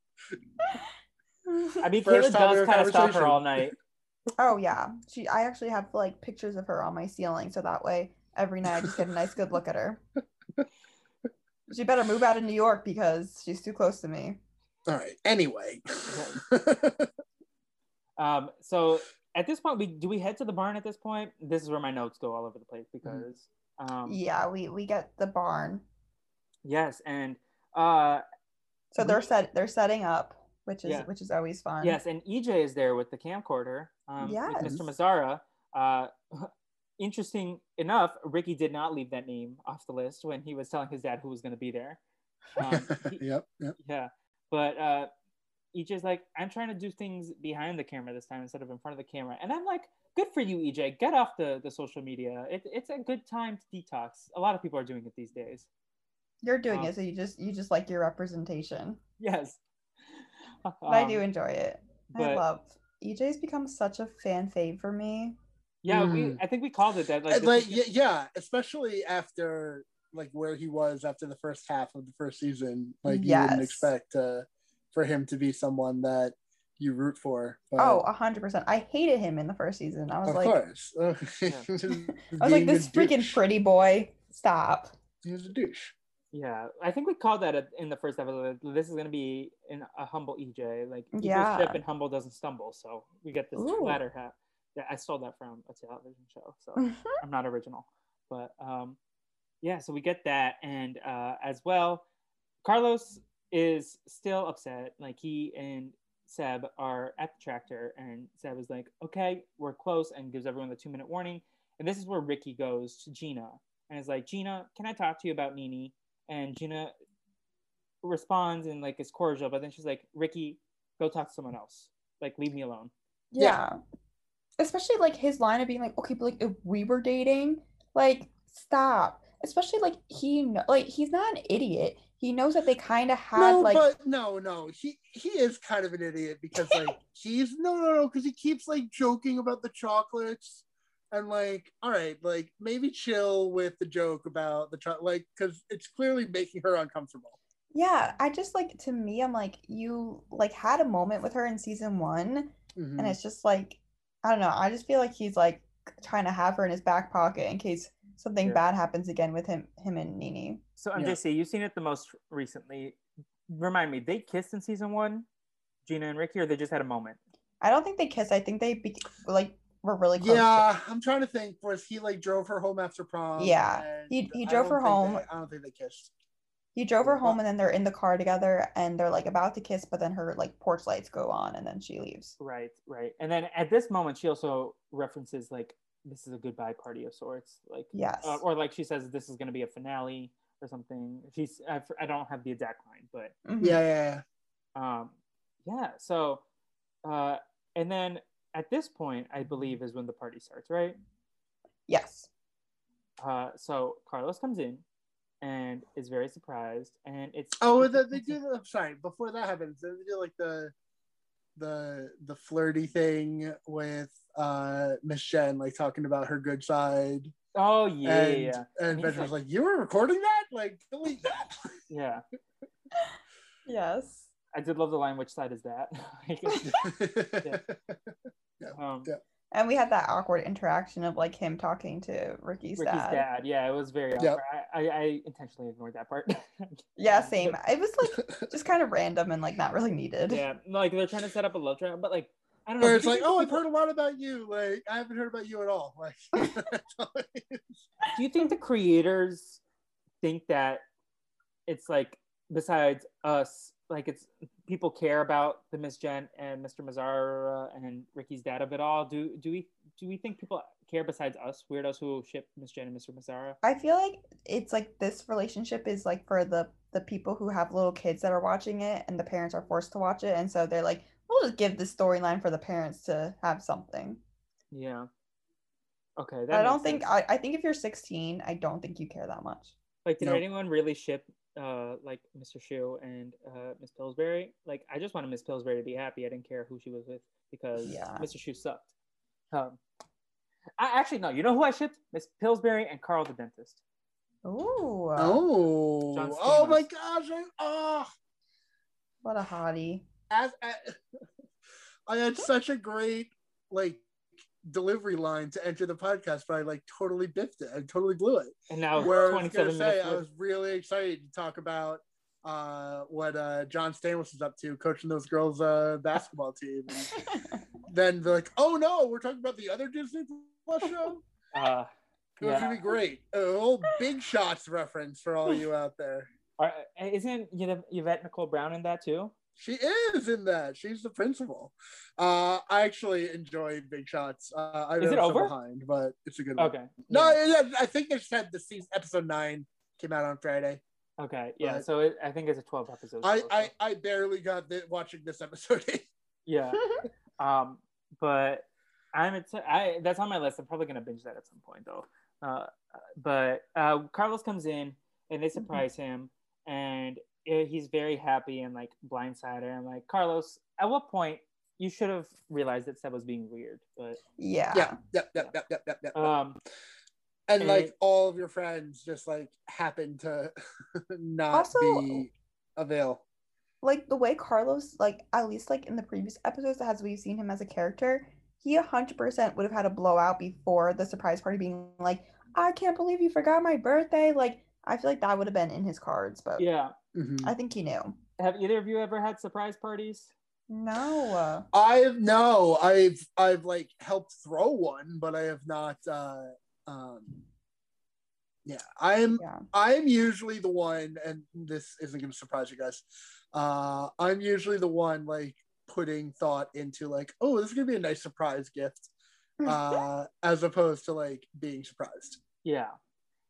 [SPEAKER 1] I mean,
[SPEAKER 3] First
[SPEAKER 1] Katelyn
[SPEAKER 3] time in
[SPEAKER 1] does kind of stop her all night.
[SPEAKER 2] Oh yeah, she. I actually have like pictures of her on my ceiling, so that way every night I just get a nice good look at her. She better move out of New York because she's too close to me.
[SPEAKER 3] All right. Anyway.
[SPEAKER 1] Um, so at this point, we do we head to the barn at this point? This is where my notes go all over the place because um,
[SPEAKER 2] Yeah, we we get the barn,
[SPEAKER 1] yes, and uh,
[SPEAKER 2] so they're set. They're setting up, which is
[SPEAKER 1] Yeah.
[SPEAKER 2] which is always fun.
[SPEAKER 1] yes, and EJ is there with the camcorder. Um,
[SPEAKER 2] Yes.
[SPEAKER 1] with Mr. Mazzara. Uh, interesting enough, Ricky did not leave that name off the list when he was telling his dad who was going to be there. Um, he-
[SPEAKER 3] yep. Yep.
[SPEAKER 1] Yeah, but uh, EJ's like, I'm trying to do things behind the camera this time instead of in front of the camera, and I'm like, good for you, EJ. Get off the the social media. It, it's a good time to detox. A lot of people are doing it these days.
[SPEAKER 2] you're doing
[SPEAKER 1] Um,
[SPEAKER 2] it, so you just you just like your representation.
[SPEAKER 1] Yes,
[SPEAKER 2] But I
[SPEAKER 1] Um,
[SPEAKER 2] do enjoy it. I
[SPEAKER 1] but-
[SPEAKER 2] love. EJ's become such a fan fave for me.
[SPEAKER 1] Yeah, we.
[SPEAKER 3] Mm.
[SPEAKER 1] I think we called it that. Like,
[SPEAKER 3] like
[SPEAKER 1] is-
[SPEAKER 3] yeah, especially after like where he was after the first half of the first season. Like you wouldn't
[SPEAKER 2] Yes.
[SPEAKER 3] expect uh, for him to be someone that you root for. But
[SPEAKER 2] Oh, a hundred percent. I hated him in the first season. I was
[SPEAKER 3] of
[SPEAKER 2] like,
[SPEAKER 3] course.
[SPEAKER 2] I was like, this freaking pretty boy. Stop.
[SPEAKER 3] He was a douche.
[SPEAKER 1] Yeah, I think we called that in the first episode. This is going to be in a humble EJ. Like, equals
[SPEAKER 2] Yeah.
[SPEAKER 1] ship and humble doesn't stumble. So we get this
[SPEAKER 2] Ooh.
[SPEAKER 1] latter half. Yeah, I stole that from a television show, so I'm not original. But um, yeah, so we get that, and uh, as well, Carlos is still upset. Like he and Seb are at the tractor, and Seb is like, "Okay, we're close," and gives everyone the two minute warning. And this is where Ricky goes to Gina and is like, "Gina, can I talk to you about Nini?" And Gina responds and like is cordial, but then she's like, "Ricky, go talk to someone else. Like, leave me alone."
[SPEAKER 2] Yeah. Especially like his line of being like, okay, but like if we were dating, like stop. Especially like he kn- like he's not an idiot. He knows that they kind of had
[SPEAKER 3] no,
[SPEAKER 2] like
[SPEAKER 3] but no, no. He he is kind of an idiot because like he's no, no, no, because he keeps like joking about the chocolates and like, all right, like maybe chill with the joke about the chocolate, like because it's clearly making her uncomfortable.
[SPEAKER 2] yeah. I just like to me, I'm like you like had a moment with her in season one,
[SPEAKER 3] Mhm.
[SPEAKER 2] and it's just like I don't know. I just feel like he's like trying to have her in his back pocket in case something
[SPEAKER 1] Yeah.
[SPEAKER 2] bad happens again with him, him and Nini.
[SPEAKER 1] So
[SPEAKER 3] Yeah.
[SPEAKER 1] MJC, you've seen it the most recently. Remind me, they kissed in season one, Gina and Ricky, or they just had a moment?
[SPEAKER 2] I don't think they kissed. I think they be- like were really close.
[SPEAKER 3] Yeah, I'm trying to think. Was he like drove her home after prom?
[SPEAKER 2] Yeah, he- he drove her home.
[SPEAKER 3] they- I don't think they kissed.
[SPEAKER 2] He drove her home and then they're in the car together and they're like about to kiss, but then her like porch lights go on and then she leaves.
[SPEAKER 1] Right, right. And then at this moment, she also references like this is a goodbye party of sorts, like
[SPEAKER 2] Yes.
[SPEAKER 1] uh, or like she says this is going to be a finale or something. She's I don't have the exact line, but
[SPEAKER 2] Mhm.
[SPEAKER 3] Yeah, yeah, yeah.
[SPEAKER 1] um, yeah. So, uh, and then at this point, I believe is when the party starts, right?
[SPEAKER 2] Yes.
[SPEAKER 1] Uh, so Carlos comes in and is very surprised, and it's
[SPEAKER 3] Oh, the, they do. The, I'm sorry. Before that happens, they do like the the the flirty thing with uh Miss Jen, like talking about her good side.
[SPEAKER 1] Oh yeah,
[SPEAKER 3] and
[SPEAKER 1] yeah,
[SPEAKER 3] and
[SPEAKER 1] he's
[SPEAKER 3] Benjamin's
[SPEAKER 1] like-
[SPEAKER 3] like, "You were recording that? Like, delete that."
[SPEAKER 1] yeah.
[SPEAKER 2] Yes.
[SPEAKER 1] I did love the line. Which side is that? um,
[SPEAKER 3] Yeah.
[SPEAKER 2] And we had that awkward interaction of like him talking to Ricky's,
[SPEAKER 1] Ricky's
[SPEAKER 2] dad.
[SPEAKER 1] dad. Yeah, it was very.
[SPEAKER 3] Yep.
[SPEAKER 1] awkward. I, I, I intentionally ignored that part.
[SPEAKER 2] Yeah,
[SPEAKER 1] Um,
[SPEAKER 2] same.
[SPEAKER 1] but-
[SPEAKER 2] It was like just kind of random and like not really needed.
[SPEAKER 1] yeah, like they're trying to set up a love triangle, but like I don't know.
[SPEAKER 3] Where it's like, "Oh, I've heard a lot about you. Like, I haven't heard about you at all." Like, that's all it is.
[SPEAKER 1] Do you think the creators think that it's like besides us, like it's people care about the Miss Jen and Mr. Mazzara and Ricky's dad of it all? Do do we do we think people care besides us weirdos who ship Miss Jen and Mr. Mazzara?
[SPEAKER 2] I feel like it's like this relationship is like for the the people who have little kids that are watching it and the parents are forced to watch it and so they're like we'll just give this storyline for the parents to have something.
[SPEAKER 1] Yeah. Okay.
[SPEAKER 2] But I don't
[SPEAKER 1] makes
[SPEAKER 2] think. I, I think if you're 16, I don't think you care that much.
[SPEAKER 1] Like, did
[SPEAKER 3] No.
[SPEAKER 1] anyone really ship uh like Mr. Schue and uh Miss Pillsbury? Like, I just wanted Miss Pillsbury to be happy. I didn't care who she was with because
[SPEAKER 2] Yeah.
[SPEAKER 1] Mr. Schue sucked. Um, I actually no. You know who I shipped? Miss Pillsbury and Carl the dentist.
[SPEAKER 2] Ooh.
[SPEAKER 3] Oh,
[SPEAKER 1] John
[SPEAKER 3] oh my gosh! I, oh,
[SPEAKER 2] What a hottie.
[SPEAKER 3] as, as, I had such a great like delivery line to enter the podcast, but I like totally biffed it. I totally blew it.
[SPEAKER 1] And now
[SPEAKER 3] Where I was gonna say. I was really excited to talk about uh, what uh, John Stamos is up to, coaching those girls' uh, basketball team. Then they're like, "Oh no, we're talking about the other Disney Plus show."
[SPEAKER 1] uh,
[SPEAKER 3] It was
[SPEAKER 1] yeah.
[SPEAKER 3] gonna be great. A whole Big Shots reference for all you out there.
[SPEAKER 1] Are, isn't Yv- Yvette Nicole Brown in that too?
[SPEAKER 3] She is in that. She's the principal. Uh, I actually enjoy Big Shots. Uh, I know
[SPEAKER 1] Is it over?
[SPEAKER 3] behind, but it's a good one.
[SPEAKER 1] Okay.
[SPEAKER 3] No,
[SPEAKER 1] Yeah.
[SPEAKER 3] I think they said the season episode nine came out on Friday.
[SPEAKER 1] Okay. Yeah.
[SPEAKER 3] but-
[SPEAKER 1] So it, I think it's a 12 episode.
[SPEAKER 3] I, I, I barely got the, watching this episode.
[SPEAKER 1] yeah. Um, but I'm it's I that's on my list. I'm probably gonna binge that at some point though. Uh, but uh, Carlos comes in and they surprise him, and he's very happy and like blindsided. I'm like, Carlos, at what point you should have realized that Seb was being weird? But
[SPEAKER 2] yeah.
[SPEAKER 3] yeah, yep, yep, yep, yep, yep, yep.
[SPEAKER 1] um,
[SPEAKER 3] and like
[SPEAKER 1] and-
[SPEAKER 3] all of your friends just like happen to not
[SPEAKER 2] Also-
[SPEAKER 3] be avail.
[SPEAKER 2] like the way Carlos, like at least like in the previous episodes as we've seen him as a character, he hundred percent would have had a blowout before the surprise party being like, I can't believe you forgot my birthday. Like I feel like that would have been in his cards, but
[SPEAKER 1] Yeah.
[SPEAKER 3] Mhm.
[SPEAKER 2] I think he knew.
[SPEAKER 1] Have either of you ever had surprise parties?
[SPEAKER 2] No.
[SPEAKER 3] I've no, I've I've like helped throw one, but I have not. uh um Yeah, I'm
[SPEAKER 2] Yeah.
[SPEAKER 3] I'm usually the one, and this isn't going to surprise you guys. Uh, I'm usually the one like putting thought into like, oh, this is going to be a nice surprise gift, uh, as opposed to like being surprised.
[SPEAKER 1] Yeah.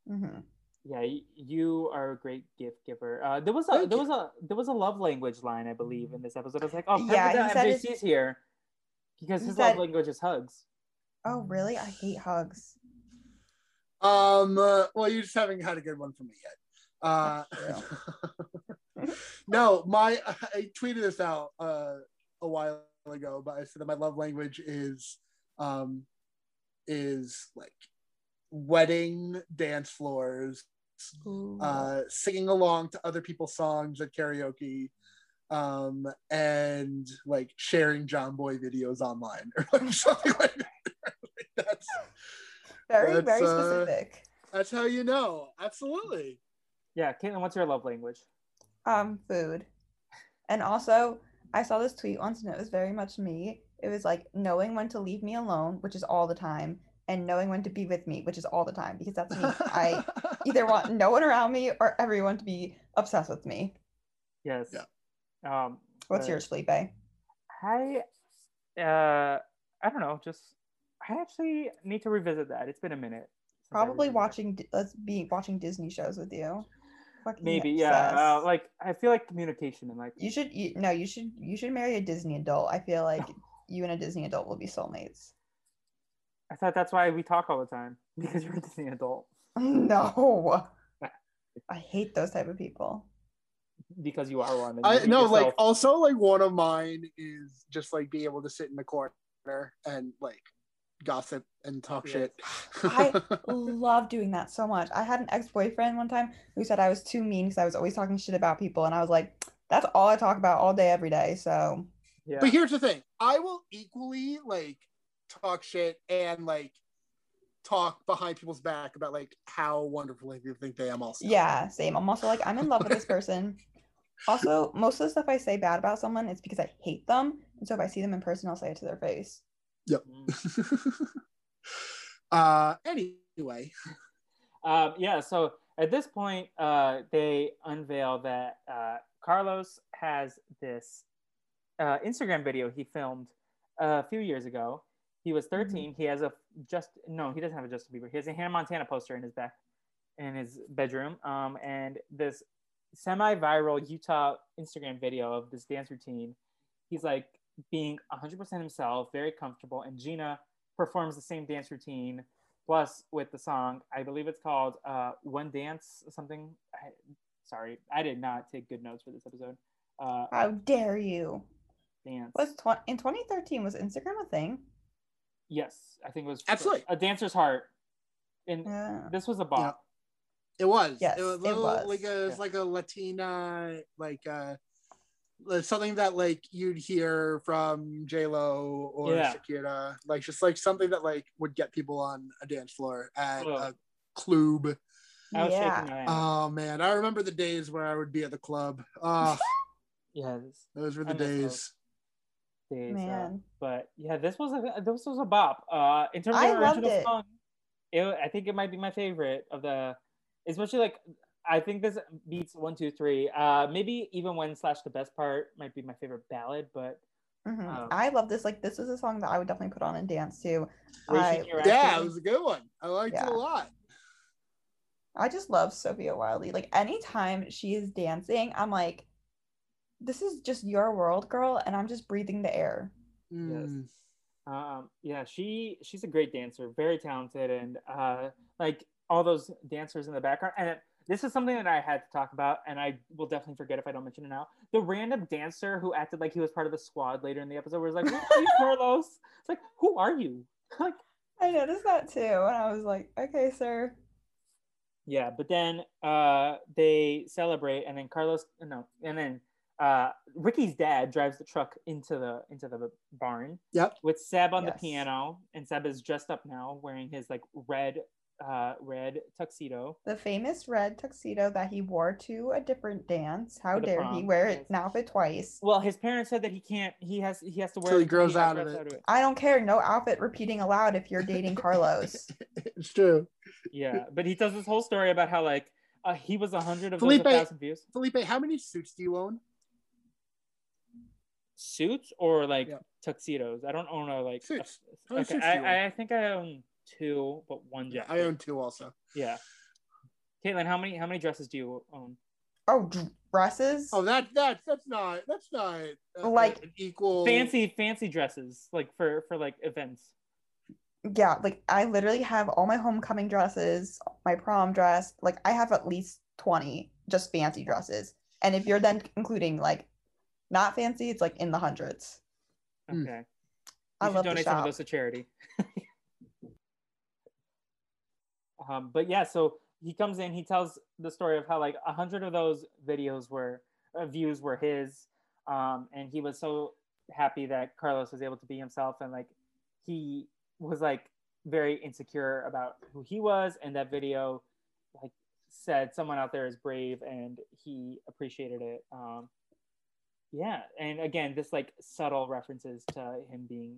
[SPEAKER 2] hmm
[SPEAKER 1] Yeah, you are a great gift giver. Uh, there was a
[SPEAKER 3] Thank
[SPEAKER 1] there
[SPEAKER 3] you.
[SPEAKER 1] was a there was a love language line I believe in this episode. I was like, oh,
[SPEAKER 2] Yeah,
[SPEAKER 1] yeah,
[SPEAKER 2] he said his-
[SPEAKER 1] MJC's here because
[SPEAKER 2] he
[SPEAKER 1] his
[SPEAKER 2] said-
[SPEAKER 1] love language is hugs.
[SPEAKER 2] Oh really? I hate hugs.
[SPEAKER 3] Um, uh, well, you just haven't had a good one from me yet. Uh, no, my I tweeted this out uh, a while ago, but I said that my love language is um, is like wedding dance floors,
[SPEAKER 2] Ooh.
[SPEAKER 3] uh, singing along to other people's songs at karaoke, um, and like sharing John Boy videos online or like something like that. Like, that's
[SPEAKER 2] very
[SPEAKER 3] that's,
[SPEAKER 2] very
[SPEAKER 3] uh,
[SPEAKER 2] specific.
[SPEAKER 3] that's how you know. Absolutely.
[SPEAKER 1] Yeah, Katelyn, what's your love language?
[SPEAKER 2] Um, food. And also, I saw this tweet once and it was very much me. It was like knowing when to leave me alone, which is all the time, and knowing when to be with me, which is all the time, because that's me. I either want no one around me or everyone to be obsessed with me.
[SPEAKER 1] Yes.
[SPEAKER 3] Yeah.
[SPEAKER 1] Um,
[SPEAKER 2] What's
[SPEAKER 1] uh,
[SPEAKER 2] yours, Felipe?
[SPEAKER 1] I, uh, I don't know. Just I actually need to revisit that. It's been a minute.
[SPEAKER 2] Probably
[SPEAKER 1] revisited it.
[SPEAKER 2] watching D- us be watching Disney shows with you. Fucking
[SPEAKER 1] Maybe, yeah. Uh, like I feel like communication and like
[SPEAKER 2] you should you, no, you should you should marry a Disney adult. I feel like you and a Disney adult will be soulmates.
[SPEAKER 1] I thought that's why we talk all the time because you're a Disney adult.
[SPEAKER 2] No. I hate those type of people.
[SPEAKER 1] Because you are one. and
[SPEAKER 3] I
[SPEAKER 1] you
[SPEAKER 3] no, like also like one of mine is just like be able to sit in the corner and like gossip and talk
[SPEAKER 1] Yes.
[SPEAKER 3] shit.
[SPEAKER 2] I love doing that so much. I had an ex-boyfriend one time who said I was too mean because I was always talking shit about people, and I was like, that's all I talk about all day, every day. So
[SPEAKER 1] yeah.
[SPEAKER 3] But here's the thing: I will equally like talk shit and like talk behind people's back about like how wonderful they think they am. Also,
[SPEAKER 2] yeah, same. I'm also like, I'm in love with this person. Also, most of the stuff I say bad about someone it's because I hate them, and so if I see them in person, I'll say it to their face.
[SPEAKER 1] Mm.
[SPEAKER 3] uh, anyway,
[SPEAKER 1] Um, yeah, so at this point, uh, they unveil that uh, Carlos has this uh, Instagram video he filmed a few years ago. He was 13. He has a just no, he doesn't have a Justin Bieber. He has a Hannah Montana poster in his back in his bedroom. Um, and this semi-viral Utah Instagram video of this dance routine. He's like being 100% himself, very comfortable, and Gina performs the same dance routine plus with the song i believe it's called uh one dance something I, sorry i did not take good notes for this episode uh
[SPEAKER 2] How dare you?
[SPEAKER 1] dance
[SPEAKER 2] Was tw- in 2013 was Instagram a thing?
[SPEAKER 1] Yes i think it was
[SPEAKER 3] Absolutely.
[SPEAKER 1] a dancer's heart and
[SPEAKER 2] Yeah.
[SPEAKER 1] this was a bop
[SPEAKER 3] it was.
[SPEAKER 2] Yes,
[SPEAKER 3] it was,
[SPEAKER 2] it was.
[SPEAKER 3] like a it's
[SPEAKER 1] Yeah.
[SPEAKER 3] like a Latina like uh something that like you'd hear from J Lo or
[SPEAKER 1] Yeah.
[SPEAKER 3] Shakira, like just like something that like would get people on a dance floor at a club.
[SPEAKER 1] i was
[SPEAKER 2] Yeah.
[SPEAKER 1] shaking my head
[SPEAKER 3] Oh man, I remember the days where I would be at the club. Oh,
[SPEAKER 1] yes
[SPEAKER 3] those were the
[SPEAKER 1] days. those.
[SPEAKER 3] Days.
[SPEAKER 1] days, uh,
[SPEAKER 2] Man.
[SPEAKER 1] but yeah this was a this was a bop uh in terms of
[SPEAKER 2] I
[SPEAKER 1] original
[SPEAKER 2] it.
[SPEAKER 1] song it, i think it might be my favorite of the especially like i think this beats one two three uh maybe even when slash the best part might be my favorite ballad but
[SPEAKER 2] Mhm.
[SPEAKER 1] Um,
[SPEAKER 2] I love this. Like, this is a song that I would definitely put on and dance to. I,
[SPEAKER 3] Yeah, it was a good one. I liked
[SPEAKER 2] Yeah.
[SPEAKER 3] it a lot.
[SPEAKER 2] I just love Sofia Wylie. Like, anytime she is dancing, I'm like, this is just your world, girl, and I'm just breathing the air.
[SPEAKER 3] Mm.
[SPEAKER 1] Um, yeah, she she's a great dancer, very talented, and uh, like all those dancers in the background. And this is something that I had to talk about, and I will definitely forget if I don't mention it now. The random dancer who acted like he was part of the squad later in the episode was like, "Who are you, Carlos?" It's like, "Who are you?" like,
[SPEAKER 2] I noticed that too, and I was like, okay, sir.
[SPEAKER 1] yeah. But then uh, they celebrate, and then Carlos, no, and then uh, Ricky's dad drives the truck into the into the barn.
[SPEAKER 3] Yep.
[SPEAKER 1] With Seb on the piano, and Seb is dressed up now, wearing his like red uh red tuxedo.
[SPEAKER 2] The famous red tuxedo that he wore to a different dance. How
[SPEAKER 1] For the
[SPEAKER 2] dare he wear it now fit twice?
[SPEAKER 1] Well, his parents said that he can't. He has. He has to wear.
[SPEAKER 3] Till he
[SPEAKER 1] it
[SPEAKER 3] grows
[SPEAKER 1] has
[SPEAKER 3] out of it.
[SPEAKER 2] I don't care. No outfit repeating aloud if you're dating Carlos.
[SPEAKER 3] it's true.
[SPEAKER 1] Yeah, but he tells this whole story about how like uh, he was a hundred of
[SPEAKER 3] Felipe-
[SPEAKER 1] those a thousand views.
[SPEAKER 3] Felipe, how many suits do you own?
[SPEAKER 1] Suits or like
[SPEAKER 3] Yeah.
[SPEAKER 1] tuxedos. I don't own a like.
[SPEAKER 3] Suits. How many
[SPEAKER 1] okay,
[SPEAKER 3] suits do?
[SPEAKER 1] I, I think I own two, but one
[SPEAKER 3] Yeah. I own two also.
[SPEAKER 1] Yeah. Katelyn, how many how many dresses do you own?
[SPEAKER 2] oh, dresses?
[SPEAKER 3] Oh, that that that's not that's not uh,
[SPEAKER 2] Like-
[SPEAKER 3] an equal
[SPEAKER 1] Fancy fancy dresses like for for like events.
[SPEAKER 2] yeah, like I literally have all my homecoming dresses, my prom dress. Like I have at least 20 just fancy dresses. And if you're then including like not fancy, it's like in the hundreds.
[SPEAKER 3] Mm.
[SPEAKER 1] Okay.
[SPEAKER 2] I
[SPEAKER 1] You should
[SPEAKER 2] love to
[SPEAKER 1] donate some of
[SPEAKER 2] shop.
[SPEAKER 1] those to charity. um, but yeah, so he comes in, he tells the story of how like a hundred of those videos were uh, views were his, um, and he was so happy that Carlos was able to be himself, and like he was like very insecure about who he was, and that video like said someone out there is brave, and he appreciated it. Um, yeah, and again, this like subtle references to him being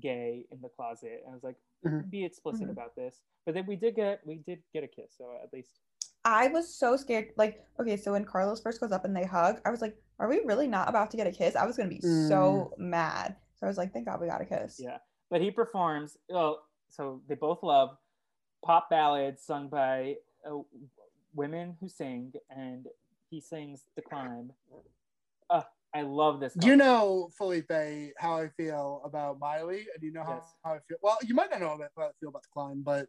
[SPEAKER 1] gay in the closet. And I was like,
[SPEAKER 3] Mhm.
[SPEAKER 1] be explicit
[SPEAKER 2] Mhm.
[SPEAKER 1] about this. But then we did get we did get a kiss, so at least
[SPEAKER 2] I was so scared. Like, okay, so when Carlos first goes up and they hug, I was like, are we really not about to get a kiss? I was gonna be so mad. So I was like, thank God we got a kiss.
[SPEAKER 1] yeah. But he performs. Well, so they both love pop ballads sung by uh, women who sing, and he sings "The Climb." Uh, I love this.
[SPEAKER 3] You know, Felipe, how I feel about Miley, and you know how,
[SPEAKER 1] Yes.
[SPEAKER 3] how I feel. Well, you might not know about how I feel about the climb, but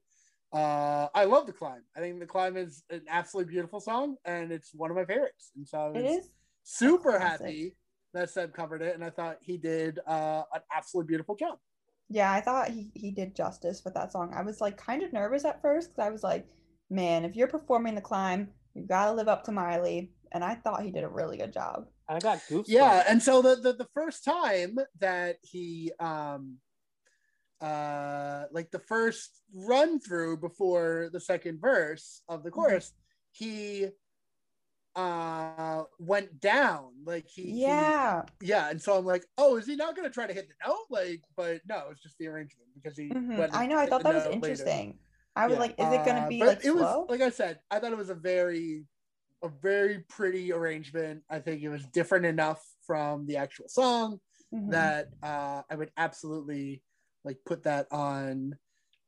[SPEAKER 3] uh, I love the climb. I think the climb is an absolutely beautiful song, and it's one of my favorites. And so I was super
[SPEAKER 2] classic.
[SPEAKER 3] happy that Seb covered it, and I thought he did uh, an absolutely beautiful job.
[SPEAKER 2] Yeah, I thought he, he did justice with that song. I was like kind of nervous at first because I was like, man, if you're performing the climb, you've gotta live up to Miley. And I thought he did a really good job.
[SPEAKER 1] I got goosebumps.
[SPEAKER 3] Yeah, and so the, the the first time that he um uh like the first run through before the second verse of the chorus, he uh went down like he he-
[SPEAKER 2] Yeah.
[SPEAKER 3] yeah and so i'm like oh is he not going to try to hit the note like but no it's just the arrangement because he
[SPEAKER 2] Mhm.
[SPEAKER 3] went
[SPEAKER 2] I know. I thought that was
[SPEAKER 3] note later.
[SPEAKER 2] interesting. I was
[SPEAKER 1] Yeah.
[SPEAKER 2] like, is it gonna
[SPEAKER 3] Uh,
[SPEAKER 2] be
[SPEAKER 3] but
[SPEAKER 2] like
[SPEAKER 3] it
[SPEAKER 2] slow?
[SPEAKER 3] was like I said, I thought it was a very a very pretty arrangement. I think it was different enough from the actual song
[SPEAKER 2] Mhm.
[SPEAKER 3] that uh, I would absolutely like put that on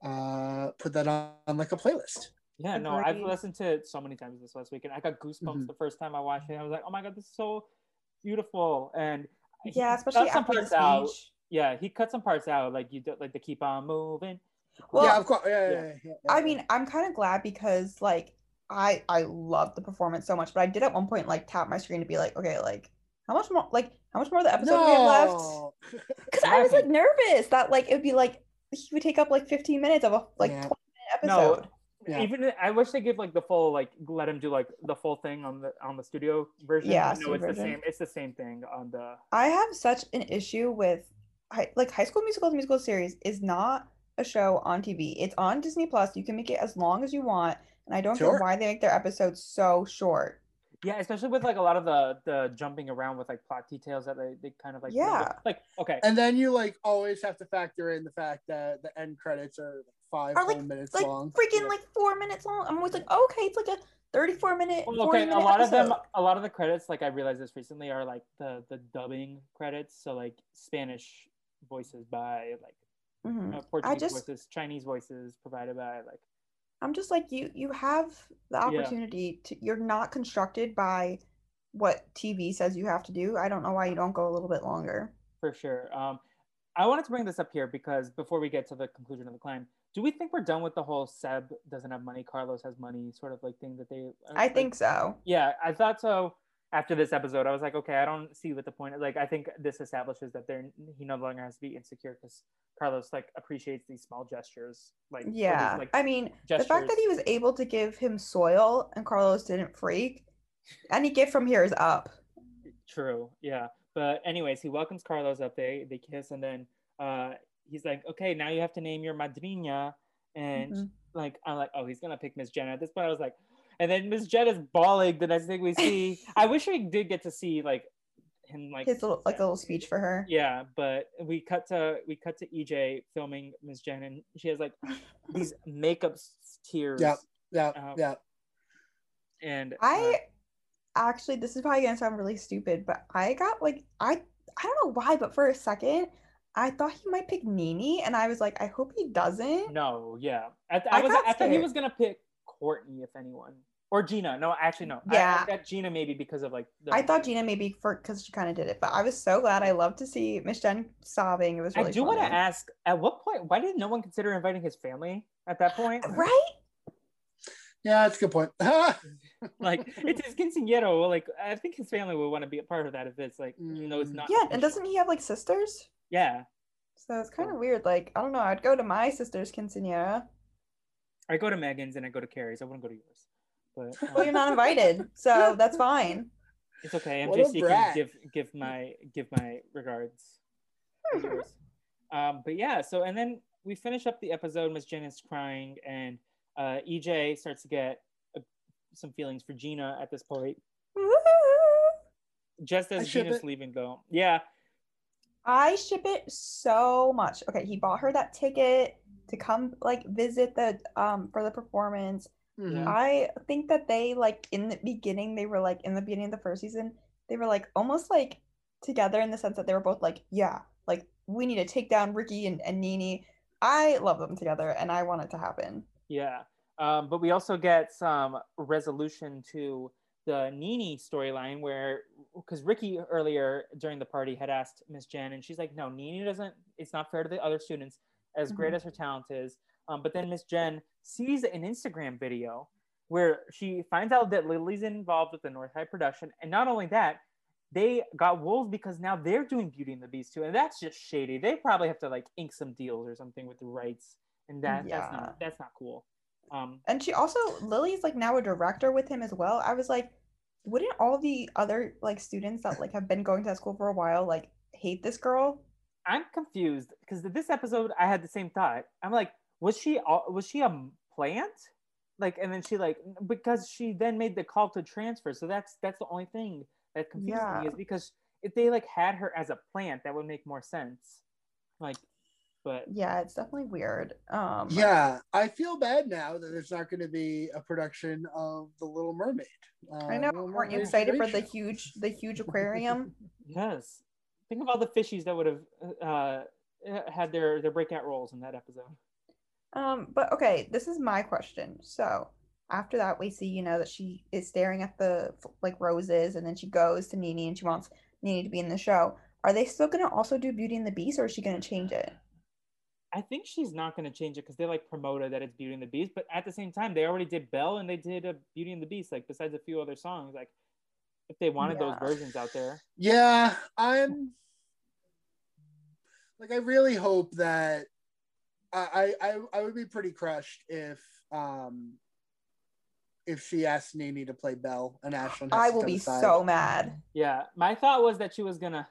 [SPEAKER 3] uh put that on, on like a playlist.
[SPEAKER 1] Yeah, no, I've listened to it so many times this last week, and I got goosebumps
[SPEAKER 3] Mhm.
[SPEAKER 1] the first time I watched it. I was like, "Oh my god, this is so beautiful!" And he
[SPEAKER 2] yeah,
[SPEAKER 1] cut
[SPEAKER 2] especially
[SPEAKER 1] some
[SPEAKER 2] after the
[SPEAKER 1] parts out. Yeah, he cut some parts out, like you do, like the keep on moving.
[SPEAKER 2] Well,
[SPEAKER 3] yeah, of course. Yeah, yeah,
[SPEAKER 1] yeah.
[SPEAKER 3] yeah, yeah,
[SPEAKER 2] I mean, I'm kind of glad because like I I love the performance so much, but I did at one point like tap my screen to be like, okay, like how much more like how much more of the episode do we have left? Because I was like nervous that like it would be like he would take up like 15 minutes of a like
[SPEAKER 3] Yeah.
[SPEAKER 2] 20 minute
[SPEAKER 1] No,
[SPEAKER 2] episode.
[SPEAKER 3] Yeah.
[SPEAKER 1] even I wish they give like the full like let him do like the full thing on the on the studio version.
[SPEAKER 2] Yeah,
[SPEAKER 1] no,
[SPEAKER 2] studio
[SPEAKER 1] it's the
[SPEAKER 2] version.
[SPEAKER 1] same. It's the same thing on the.
[SPEAKER 2] I have such an issue with hi- like High School Musical the musical series is not a show on TV. It's on Disney Plus. You can make it as long as you want, and I don't
[SPEAKER 3] Sure.
[SPEAKER 2] get why they make their episodes so short.
[SPEAKER 1] Yeah, especially with like a lot of the the jumping around with like plot details that they, they kind of like
[SPEAKER 2] Yeah.
[SPEAKER 1] like okay
[SPEAKER 3] And then you like always have to factor in the fact that the end credits are five
[SPEAKER 2] Are, like-
[SPEAKER 3] whole minutes
[SPEAKER 2] Like
[SPEAKER 3] long.
[SPEAKER 2] freaking
[SPEAKER 1] Yeah.
[SPEAKER 2] like four minutes long. I'm always like, okay, it's like a 34 minute,
[SPEAKER 1] Well,
[SPEAKER 2] 40
[SPEAKER 1] okay, a
[SPEAKER 2] minute
[SPEAKER 1] lot of them, a lot of the credits, like I realized this recently, are like the the dubbing credits. So like Spanish voices by like
[SPEAKER 2] Mhm.
[SPEAKER 1] uh, Portuguese
[SPEAKER 2] just-
[SPEAKER 1] voices, Chinese voices provided by like.
[SPEAKER 2] I'm just like you. You have the opportunity to. You're not constructed by what TV says you have to do. I don't know why you don't go a little bit longer.
[SPEAKER 1] For sure. Um, I wanted to bring this up here because before we get to the conclusion of the climb, do we think we're done with the whole Seb doesn't have money, Carlos has money sort of like thing that they?
[SPEAKER 2] I
[SPEAKER 1] like-
[SPEAKER 2] think so.
[SPEAKER 1] Yeah, I thought so. After this episode, I was like, okay, I don't see what the point. Is. Like, I think this establishes that they're he no longer has to be insecure because Carlos like appreciates these small gestures. Like, or these,
[SPEAKER 2] Yeah.
[SPEAKER 1] like
[SPEAKER 2] I mean, the fact that he was able to give him soil and Carlos didn't freak, any gift from here is up.
[SPEAKER 1] True. Yeah. But anyways, he welcomes Carlos up. They they kiss, and then uh, he's like, "Okay, now you have to name your madrina." And
[SPEAKER 2] Mhm.
[SPEAKER 1] like, I'm like, "Oh, he's gonna pick Miss Jenna." At this point, I was like, and then Miss is bawling. The next thing we see, I wish we did get to see like him like
[SPEAKER 2] His little like a little speech for her.
[SPEAKER 1] Yeah, but we cut to we cut to EJ filming Miss Jen, and she has like these makeup s- tears.
[SPEAKER 3] Yeah. Yeah,
[SPEAKER 1] Um,
[SPEAKER 3] yeah.
[SPEAKER 1] And uh,
[SPEAKER 2] I actually, this is probably gonna sound really stupid, but I got like I I don't know why, but for a second, I thought he might pick Nini, and I was like, I hope he doesn't.
[SPEAKER 1] no, yeah, I, th- I,
[SPEAKER 2] I
[SPEAKER 1] was I thought he was gonna pick Courtney if anyone or Gina. No, actually no.
[SPEAKER 2] Yeah.
[SPEAKER 1] I, got Gina maybe because of like. The,
[SPEAKER 2] I thought Gina maybe for because she kind of did it, but I was so glad. I love to see Miss Jen sobbing. It was really.
[SPEAKER 1] I do want to ask at what point? Why did no one consider inviting his family at that point?
[SPEAKER 2] right?
[SPEAKER 3] Yeah, that's a good point.
[SPEAKER 1] Like it's his quinceañero. Like I think his family would want to be a part of that if it's like even though it's
[SPEAKER 3] Mm.
[SPEAKER 1] not.
[SPEAKER 2] Yeah, and doesn't he have like sisters?
[SPEAKER 1] Yeah,
[SPEAKER 2] So it's kind of
[SPEAKER 1] So-
[SPEAKER 2] weird. Like I don't know. I'd go to my sister's quinceanera.
[SPEAKER 1] I go to Megan's and I go to Carrie's. I wouldn't go to yours. But
[SPEAKER 2] Well, you're
[SPEAKER 1] um,
[SPEAKER 2] not invited, so that's fine.
[SPEAKER 1] It's okay.
[SPEAKER 3] What a
[SPEAKER 1] MJC can give give my give my regards. um, but yeah, so and then we finish up the episode. Miss Jen is crying, and uh, EJ starts to get uh, some feelings for Gina at this point. Just as Gina's
[SPEAKER 3] it.
[SPEAKER 1] leaving, though. Yeah,
[SPEAKER 2] I ship it so much. Okay, he bought her that ticket to come like visit the um for the performance.
[SPEAKER 3] Mhm.
[SPEAKER 2] I think that they like in the beginning they were like in the beginning of the first season they were like almost like together in the sense that they were both like yeah like we need to take down Ricky and, and Nini. I love them together and I want it to happen.
[SPEAKER 1] yeah. Um, but we also get some resolution to the Nini storyline where, because Ricky earlier during the party had asked Miss Jen, and she's like, "No, Nini doesn't. It's not fair to the other students, as great
[SPEAKER 2] Mhm.
[SPEAKER 1] as her talent is." Um, but then Miss Jen sees an Instagram video where she finds out that Lily's involved with the North High production, and not only that, they got wolves because now they're doing Beauty and the Beast too, and that's just shady. They probably have to like ink some deals or something with the rights, and that that's not that's not cool. Um,
[SPEAKER 2] And she also Lily's like now a director with him as well. I was like, wouldn't all the other like students that like have been going to that school for a while like hate this girl?
[SPEAKER 1] I'm confused because this episode I had the same thought. I'm like, was she al- was she a plant? Like, and then she like because she then made the call to transfer. So that's that's the only thing that confuses me is because if they like had her as a plant, that would make more sense. Like, but
[SPEAKER 2] Yeah, it's definitely weird. Um
[SPEAKER 3] Yeah, I feel bad now that there's not going to be a production of The Little Mermaid. Uh,
[SPEAKER 2] I know.
[SPEAKER 3] Little
[SPEAKER 2] Weren't you excited for the huge the huge aquarium?
[SPEAKER 1] yes, think of all the fishies that would have uh, had their their breakout roles in that episode.
[SPEAKER 2] Um, but okay, this is my question. So after that, we see, you know, that she is staring at the like roses, and then she goes to Nini and she wants Nini to be in the show. Are they still gonna also do Beauty and the Beast, or is she gonna change it?
[SPEAKER 1] I think she's not going to change it because they like promoted that it's Beauty and the Beast, but at the same time, they already did Belle and they did a Beauty and the Beast. Like besides a few other songs, like if they wanted those versions out there,
[SPEAKER 3] Yeah, I'm like I really hope that I I I- I would be pretty crushed if um if she asked Nini to play Belle and Ashlyn. has
[SPEAKER 2] I will be
[SPEAKER 3] aside.
[SPEAKER 2] so mad.
[SPEAKER 1] yeah. My thought was that she was gonna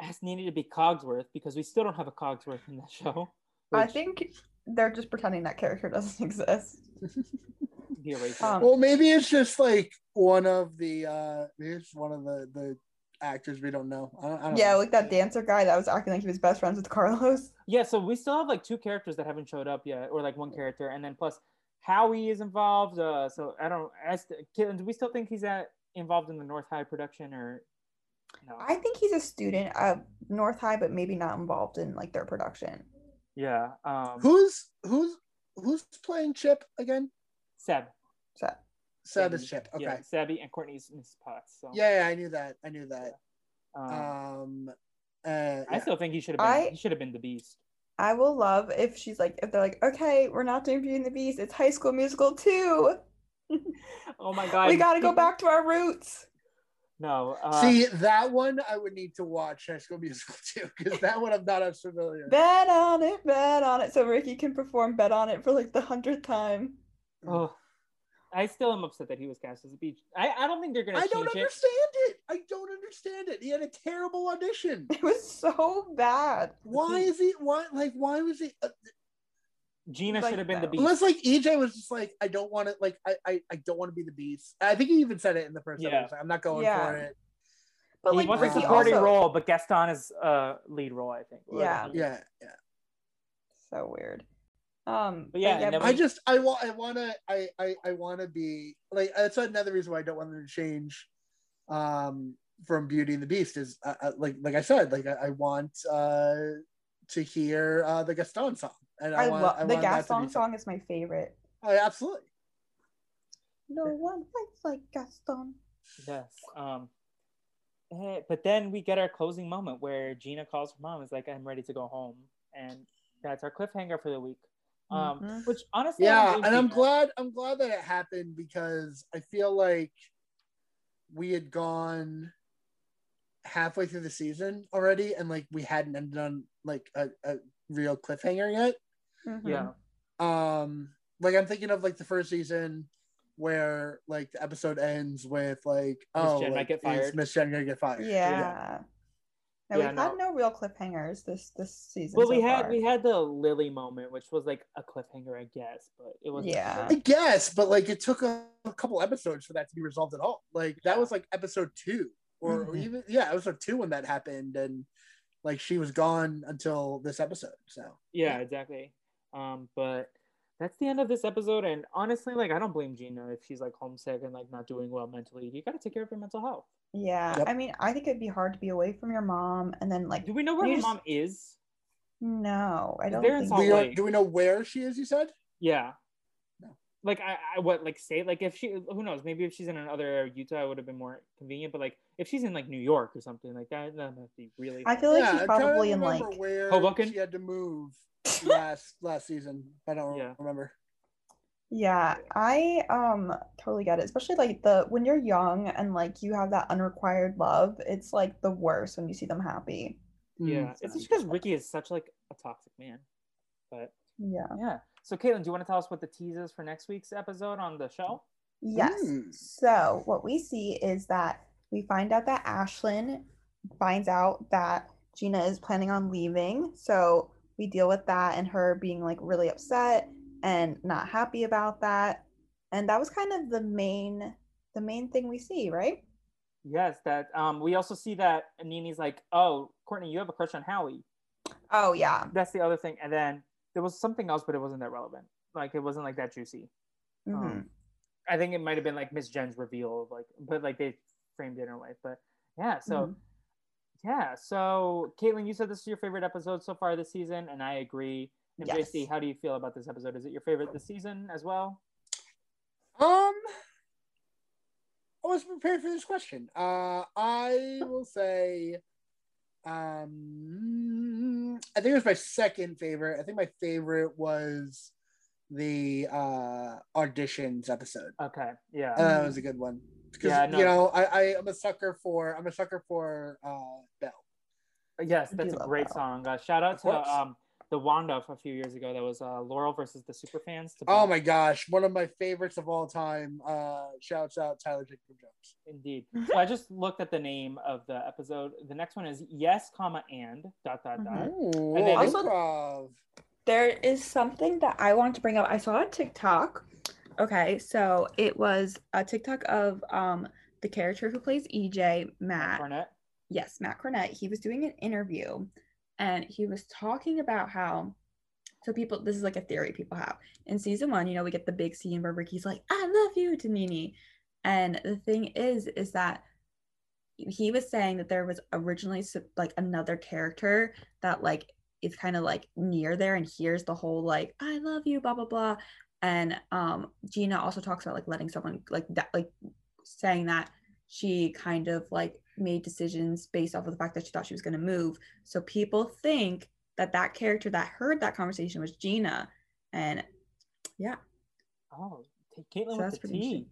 [SPEAKER 1] ask Nini to be Cogsworth because we still don't have a Cogsworth in that show.
[SPEAKER 2] I think they're just pretending that character doesn't exist. um,
[SPEAKER 3] Well, maybe it's just like one of the uh maybe it's one of the the actors we don't know. I don't, I don't
[SPEAKER 2] Yeah,
[SPEAKER 3] know.
[SPEAKER 2] like that dancer guy that was acting like he was best friends with Carlos.
[SPEAKER 1] yeah, so we still have like two characters that haven't showed up yet, or like one character, and then plus Howie is involved. Uh, so I don't. As do we still think he's at involved in the North High production or no?
[SPEAKER 2] I think he's a student of North High, but maybe not involved in like their production.
[SPEAKER 1] Yeah. Um,
[SPEAKER 3] Who's who's who's playing Chip again?
[SPEAKER 1] Seb.
[SPEAKER 2] So
[SPEAKER 3] Seb is Chip. Okay.
[SPEAKER 1] Yeah, Sebby and Courtney's Miss Potts. So
[SPEAKER 3] Yeah, yeah, I knew that. I knew that.
[SPEAKER 1] um,
[SPEAKER 3] Um, uh,
[SPEAKER 1] I still think he should have been.
[SPEAKER 2] I-
[SPEAKER 1] He should have been the Beast.
[SPEAKER 2] I will love if she's like, if they're like, okay, we're not doing Beauty and the Beast, it's High School Musical too.
[SPEAKER 1] Oh my god.
[SPEAKER 2] we got to go back to our roots.
[SPEAKER 1] No. Uh,
[SPEAKER 3] See that one, I would need to watch High School Musical too, because that one I'm not as familiar.
[SPEAKER 2] Bet on it, bet on it. So Ricky can perform Bet on it for like the hundredth time.
[SPEAKER 1] oh, I still am upset that he was cast as a beach. I, I don't think they're gonna
[SPEAKER 3] I
[SPEAKER 1] change
[SPEAKER 3] don't
[SPEAKER 1] it.
[SPEAKER 3] understand it. I don't understand it. He had a terrible audition.
[SPEAKER 2] It was so bad.
[SPEAKER 3] Why is he? Why like? Why was he? Uh,
[SPEAKER 1] Gina
[SPEAKER 2] Like
[SPEAKER 1] should have been the beast.
[SPEAKER 3] unless like EJ was just like, I don't want to. Like, I, I, I don't want to be the beast. I think he even said it in the first
[SPEAKER 1] Yeah.
[SPEAKER 3] episode. I'm not going
[SPEAKER 2] Yeah.
[SPEAKER 3] for it.
[SPEAKER 2] But
[SPEAKER 1] he
[SPEAKER 2] like
[SPEAKER 1] wants a supporting
[SPEAKER 2] also
[SPEAKER 1] role, but Gaston is uh lead role, I think. or-
[SPEAKER 2] Yeah.
[SPEAKER 3] Yeah, yeah.
[SPEAKER 2] so weird. Um,
[SPEAKER 1] But yeah, and then
[SPEAKER 3] I
[SPEAKER 1] we-
[SPEAKER 3] just I want I want to I I, I want to be like that's another reason why I don't want them to change um from Beauty and the Beast is uh, uh, like like I said like I, I want uh to hear uh the Gaston song and I,
[SPEAKER 2] I
[SPEAKER 3] want
[SPEAKER 2] love
[SPEAKER 3] I
[SPEAKER 2] the
[SPEAKER 3] want that
[SPEAKER 2] Gaston song is my favorite.
[SPEAKER 3] Oh, absolutely.
[SPEAKER 2] No one fights like Gaston.
[SPEAKER 1] Yes. Um eh, but then we get our closing moment where Gina calls her mom, is like, I'm ready to go home. And that's our cliffhanger for the week. Um
[SPEAKER 2] Mhm.
[SPEAKER 1] which honestly I don't
[SPEAKER 3] Yeah, and I'm glad I'm glad that it happened because I feel like we had gone halfway through the season already and like we hadn't ended on like a, a real cliffhanger yet.
[SPEAKER 2] Mhm.
[SPEAKER 1] Yeah.
[SPEAKER 3] um like i'm thinking of like the first season where like the episode ends with like oh
[SPEAKER 1] Jen might
[SPEAKER 3] like,
[SPEAKER 1] get fired.
[SPEAKER 3] miss jen gonna get fired
[SPEAKER 2] Yeah. No,
[SPEAKER 1] Yeah,
[SPEAKER 2] we've had
[SPEAKER 1] no.
[SPEAKER 2] no real cliffhangers this this season.
[SPEAKER 1] Well,
[SPEAKER 2] so
[SPEAKER 1] we had
[SPEAKER 2] far.
[SPEAKER 1] we had the Lily moment, which was like a cliffhanger, I guess, but it was
[SPEAKER 2] Yeah.
[SPEAKER 3] i guess but like it took a, a couple episodes for that to be resolved at all like that was like episode two or, or
[SPEAKER 2] Mhm.
[SPEAKER 3] even yeah episode two when that happened and like she was gone until this episode so
[SPEAKER 1] Yeah, exactly. Um, but that's the end of this episode. And honestly, like I don't blame Gina if she's like homesick and like not doing well mentally. You gotta take care of your mental health.
[SPEAKER 2] Yeah,
[SPEAKER 3] Yep.
[SPEAKER 2] I mean, I think it'd be hard to be away from your mom and then like
[SPEAKER 1] Do we know where
[SPEAKER 2] You
[SPEAKER 1] her
[SPEAKER 2] just-
[SPEAKER 1] mom is?
[SPEAKER 2] no, I don't
[SPEAKER 1] They're in
[SPEAKER 2] think
[SPEAKER 1] Salt
[SPEAKER 3] we are,
[SPEAKER 1] Lake.
[SPEAKER 3] do we know where she is you said
[SPEAKER 1] Yeah.
[SPEAKER 3] No.
[SPEAKER 1] Like I, I what like say like if she who knows maybe if she's in another area of Utah it would have been more convenient but like if she's in like New York or something like that that must be really
[SPEAKER 2] I feel like
[SPEAKER 3] yeah,
[SPEAKER 2] she's
[SPEAKER 3] I'm trying to
[SPEAKER 2] probably in like
[SPEAKER 3] where
[SPEAKER 1] Hoboken?
[SPEAKER 3] she had to move last last season i don't
[SPEAKER 1] Yeah.
[SPEAKER 3] remember
[SPEAKER 2] Yeah, I um totally get it. Especially like the when you're young and like you have that unrequired love, it's like the worst when you see them happy.
[SPEAKER 1] yeah it's just because Ricky is such like a toxic man but
[SPEAKER 2] Yeah.
[SPEAKER 1] yeah so Katelyn do you want to tell us what the tease is for next week's episode on the show
[SPEAKER 2] Yes.
[SPEAKER 3] Mm.
[SPEAKER 2] So what we see is that we find out that Ashlyn finds out that Gina is planning on leaving. So we deal with that and her being like really upset and not happy about that. And that was kind of the main the main thing we see, right?
[SPEAKER 1] yes that um we also see that Nini's like oh Courtney you have a crush on Howie
[SPEAKER 2] Oh yeah.
[SPEAKER 1] that's the other thing and then there was something else but it wasn't that relevant like it wasn't like that juicy
[SPEAKER 2] Mhm.
[SPEAKER 1] Um, I think it might have been like Miss Jen's reveal, of like, but like they framed it in a way. But yeah, so
[SPEAKER 2] Mhm.
[SPEAKER 1] yeah, so Katelyn, you said this is your favorite episode so far this season, and I agree. And
[SPEAKER 2] Yes.
[SPEAKER 1] JC, how do you feel about this episode? Is it your favorite this season as well?
[SPEAKER 3] Um, I was prepared for this question. Uh, I will say, um, I think it was my second favorite. I think my favorite was the uh auditions episode.
[SPEAKER 1] Okay, yeah,
[SPEAKER 3] Uh, that was a good one because
[SPEAKER 1] Yeah, no.
[SPEAKER 3] you know I, I I'm a sucker for I'm a sucker for uh Belle.
[SPEAKER 1] yes, that's a great
[SPEAKER 2] that.
[SPEAKER 1] song. Uh, shout out
[SPEAKER 3] Of
[SPEAKER 1] to
[SPEAKER 3] course.
[SPEAKER 1] um the Wanda a few years ago. That was uh, Laurel versus the Superfans. To
[SPEAKER 3] Oh my gosh, one of my favorites of all time. Uh, shouts out Tyler Jacob Jones.
[SPEAKER 1] Indeed. So I just looked at the name of the episode. The next one is yes, comma and dot dot dot.
[SPEAKER 2] Mhm.
[SPEAKER 3] Ooh,
[SPEAKER 1] And then-
[SPEAKER 2] Also-
[SPEAKER 3] improv.
[SPEAKER 2] There is something that I want to bring up. I saw a TikTok. Okay, so it was a TikTok of um the character who plays EJ, Matt.
[SPEAKER 1] Cornett.
[SPEAKER 2] Yes, Matt Cornett. He was doing an interview and he was talking about how so people this is like a theory people have. In season one, you know, we get the big scene where Ricky's like, I love you to Nini. And the thing is, is that he was saying that there was originally like another character that like is kind of like near there and hears the whole like I love you blah blah blah and um Gina also talks about like letting someone like that like saying that she kind of like made decisions based off of the fact that she thought she was going to move so people think that that character that heard that conversation was Gina and yeah
[SPEAKER 1] Oh, Katelyn
[SPEAKER 2] so
[SPEAKER 1] with the T.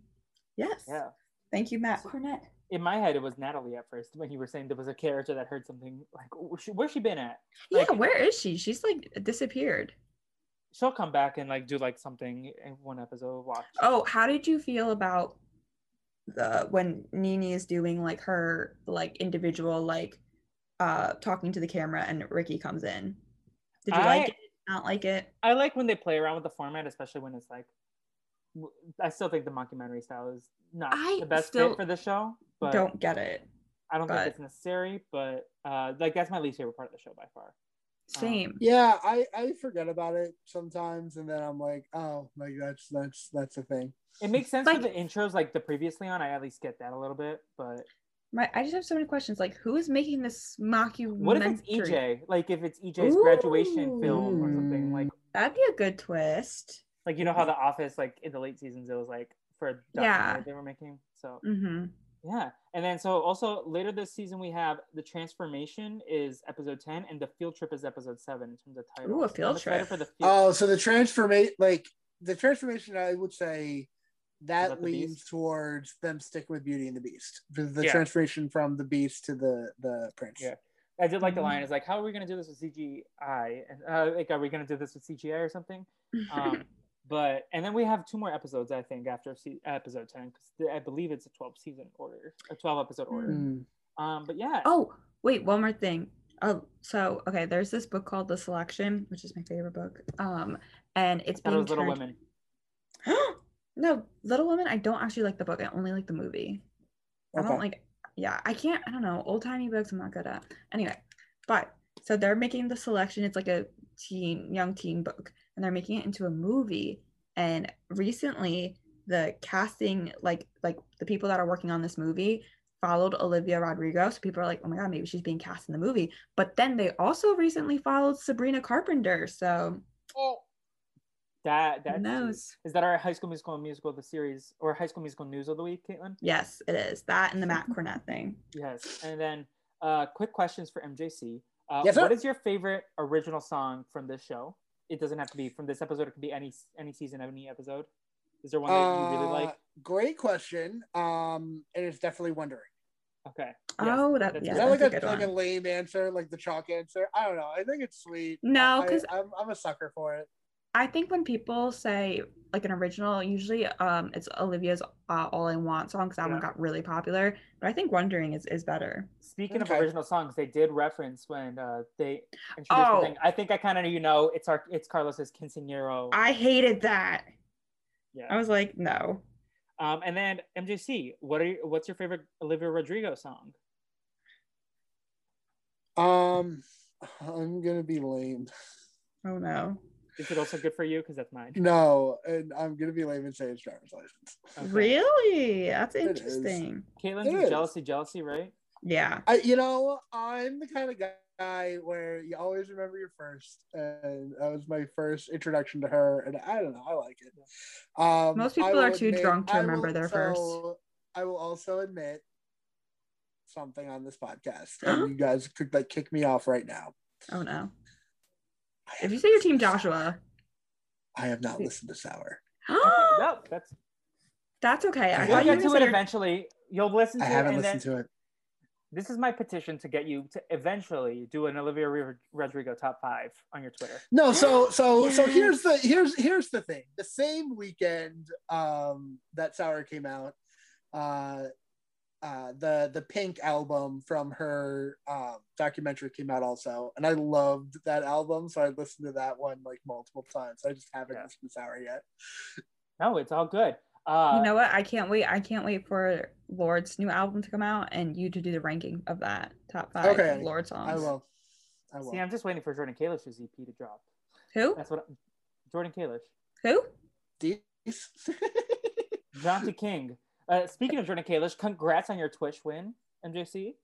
[SPEAKER 2] yes
[SPEAKER 1] Yeah.
[SPEAKER 2] thank you Matt Cornett
[SPEAKER 1] In my head, it was Natalie at first when you were saying there was a character that heard something like, "Where's she- been at?
[SPEAKER 2] yeah where is she she's like disappeared
[SPEAKER 1] she'll come back and like do like something in one episode. Watch.
[SPEAKER 2] Oh, how did you feel about the when Nini is doing like her like individual like uh talking to the camera and Ricky comes in? Did you like it? Not like it?
[SPEAKER 1] I like when they play around with the format, especially when it's like. I still think the mockumentary style is not
[SPEAKER 2] I
[SPEAKER 1] the best fit for the show, but
[SPEAKER 2] Don't get it.
[SPEAKER 1] I don't
[SPEAKER 2] but-
[SPEAKER 1] think it's necessary. But uh, like that's my least favorite part of the show by far.
[SPEAKER 2] Same.
[SPEAKER 3] Yeah, I I forget about it sometimes, and then I'm like, oh, like that's that's that's a thing.
[SPEAKER 1] It makes sense
[SPEAKER 2] Like-
[SPEAKER 1] for the intros, like the previously on. I at least get that a little bit, but
[SPEAKER 2] My, I just have so many questions. Like, who is making this mockumentary?
[SPEAKER 1] what if it's EJ? Like if it's EJ's graduation film or something, like
[SPEAKER 2] That'd be a good twist.
[SPEAKER 1] like you know how The Office, like in the late seasons, it was like for a
[SPEAKER 2] Yeah.
[SPEAKER 1] they were making. So
[SPEAKER 2] Mm-hmm.
[SPEAKER 1] yeah, and then so also later this season we have the transformation is episode ten, and the field trip is episode seven in terms of title.
[SPEAKER 2] Ooh, a field trip.
[SPEAKER 1] for the field.
[SPEAKER 3] Oh, so the transformation, like the transformation, I would say
[SPEAKER 1] that
[SPEAKER 3] that leans
[SPEAKER 1] Beast?
[SPEAKER 3] towards them sticking with Beauty and the Beast. The, the
[SPEAKER 1] Yeah.
[SPEAKER 3] transformation from the Beast to the the Prince.
[SPEAKER 1] Yeah. I did like the
[SPEAKER 2] Mhm.
[SPEAKER 1] line is like, how are we gonna do this with CGI? And uh, like, are we gonna do this with CGI or something? Um, but and then we have two more episodes, I think, after se- episode ten, because I believe it's a twelve season order, a twelve episode order.
[SPEAKER 3] Mm.
[SPEAKER 1] Um, but yeah,
[SPEAKER 2] oh, wait, one more thing. Oh, so okay, there's this book called The Selection, which is my favorite book. Um, and it's
[SPEAKER 1] that
[SPEAKER 2] being
[SPEAKER 1] was Little Women.
[SPEAKER 2] no, Little Women. I don't actually like the book. I only like the movie. I don't like. Yeah, I can't. I don't know. Old timey books. I'm not good at. Anyway, but so they're making the selection. It's like a teen, young teen book, and they're making it into a movie. And recently, the casting, like like the people that are working on this movie, followed Olivia Rodrigo. So people are like, oh my god, maybe she's being cast in the movie. But then they also recently followed Sabrina Carpenter. So
[SPEAKER 3] Oh,
[SPEAKER 1] That
[SPEAKER 2] who
[SPEAKER 1] that
[SPEAKER 2] knows?
[SPEAKER 1] is that our High School Musical and musical of the series or High School Musical news of the week, Katelyn?
[SPEAKER 2] Yes, it is that and the Matt Cornett thing.
[SPEAKER 1] Yes. And then uh, quick questions for MJC. Uh,
[SPEAKER 3] Yes, sir.
[SPEAKER 1] what is your favorite original song from this show? It doesn't have to be from this episode. It could be any any season, any episode. Is there one that you really
[SPEAKER 3] uh,
[SPEAKER 1] like?
[SPEAKER 3] Great question. Um, and it's definitely wondering.
[SPEAKER 1] Okay.
[SPEAKER 2] Oh, that-
[SPEAKER 1] that's
[SPEAKER 2] yeah,
[SPEAKER 3] Is
[SPEAKER 1] good.
[SPEAKER 3] that like a,
[SPEAKER 2] a good
[SPEAKER 3] like a lame answer, like the chalk answer? I don't know. I think it's sweet.
[SPEAKER 2] No, 'cause-
[SPEAKER 3] I'm, I'm a sucker for it.
[SPEAKER 2] I think when people say like an original, usually um it's Olivia's uh, "All I Want" song because that one got really popular. But I think "Wondering" is is better.
[SPEAKER 1] Speaking
[SPEAKER 3] Okay.
[SPEAKER 1] of original songs, they did reference when uh, they introduced
[SPEAKER 2] Oh.
[SPEAKER 1] the thing. I think I kind of you know it's our it's Carlos's Quinceañero.
[SPEAKER 2] I hated that.
[SPEAKER 1] yeah.
[SPEAKER 2] I was like, no.
[SPEAKER 1] Um, and then MJC, what are you, what's your favorite Olivia Rodrigo song?
[SPEAKER 3] Um, I'm gonna be lame.
[SPEAKER 2] Oh no.
[SPEAKER 1] Is it also good for you? Because that's mine.
[SPEAKER 3] No, and I'm gonna be lame and say it's driver's license.
[SPEAKER 1] Okay.
[SPEAKER 2] Really? That's interesting.
[SPEAKER 1] Katelyn's
[SPEAKER 3] It
[SPEAKER 1] is
[SPEAKER 3] is.
[SPEAKER 1] jealousy, jealousy, right?
[SPEAKER 2] Yeah.
[SPEAKER 3] I, you know, I'm the kind of guy where you always remember your first, and that was my first introduction to her, and I don't know, I like it. Um,
[SPEAKER 2] Most people are too
[SPEAKER 3] admit-
[SPEAKER 2] drunk to remember
[SPEAKER 3] will
[SPEAKER 2] their first.
[SPEAKER 3] I will also admit something on this podcast, and you guys could like kick me off right now.
[SPEAKER 2] Oh no.
[SPEAKER 3] I
[SPEAKER 2] If you say your
[SPEAKER 3] listened
[SPEAKER 2] team. Joshua,
[SPEAKER 3] I have not listened to Sour.
[SPEAKER 1] Okay, no, that's
[SPEAKER 2] that's okay. I
[SPEAKER 3] We'll
[SPEAKER 1] we'll
[SPEAKER 2] thought you
[SPEAKER 1] get to it
[SPEAKER 2] your-
[SPEAKER 1] eventually. You'll listen to
[SPEAKER 3] I
[SPEAKER 1] it,
[SPEAKER 3] haven't
[SPEAKER 1] and
[SPEAKER 3] listened
[SPEAKER 1] then
[SPEAKER 3] to it.
[SPEAKER 1] this is my petition to get you to eventually do an Olivia Rodrigo top five on your Twitter.
[SPEAKER 3] No, so so so here's the here's here's the thing. The same weekend um that Sour came out, uh uh the the Pink album from her um documentary came out also, and I loved that album, so I listened to that one like multiple times. I just haven't
[SPEAKER 1] Yeah.
[SPEAKER 3] listened to Sour yet.
[SPEAKER 1] No, it's all good. Uh,
[SPEAKER 2] you know what? I can't wait. I can't wait for Lorde's new album to come out and you to do the ranking of that top five
[SPEAKER 3] Okay,
[SPEAKER 2] of Lorde songs.
[SPEAKER 3] I will. I will.
[SPEAKER 1] see, I'm just waiting for Jordan Kalish's EP to drop.
[SPEAKER 2] Who?
[SPEAKER 1] That's what I, Jordan Kalish,
[SPEAKER 2] Who?
[SPEAKER 3] These-
[SPEAKER 1] Jonty King. Uh, speaking of Jordan Kalish, congrats on your Twitch win, MJC.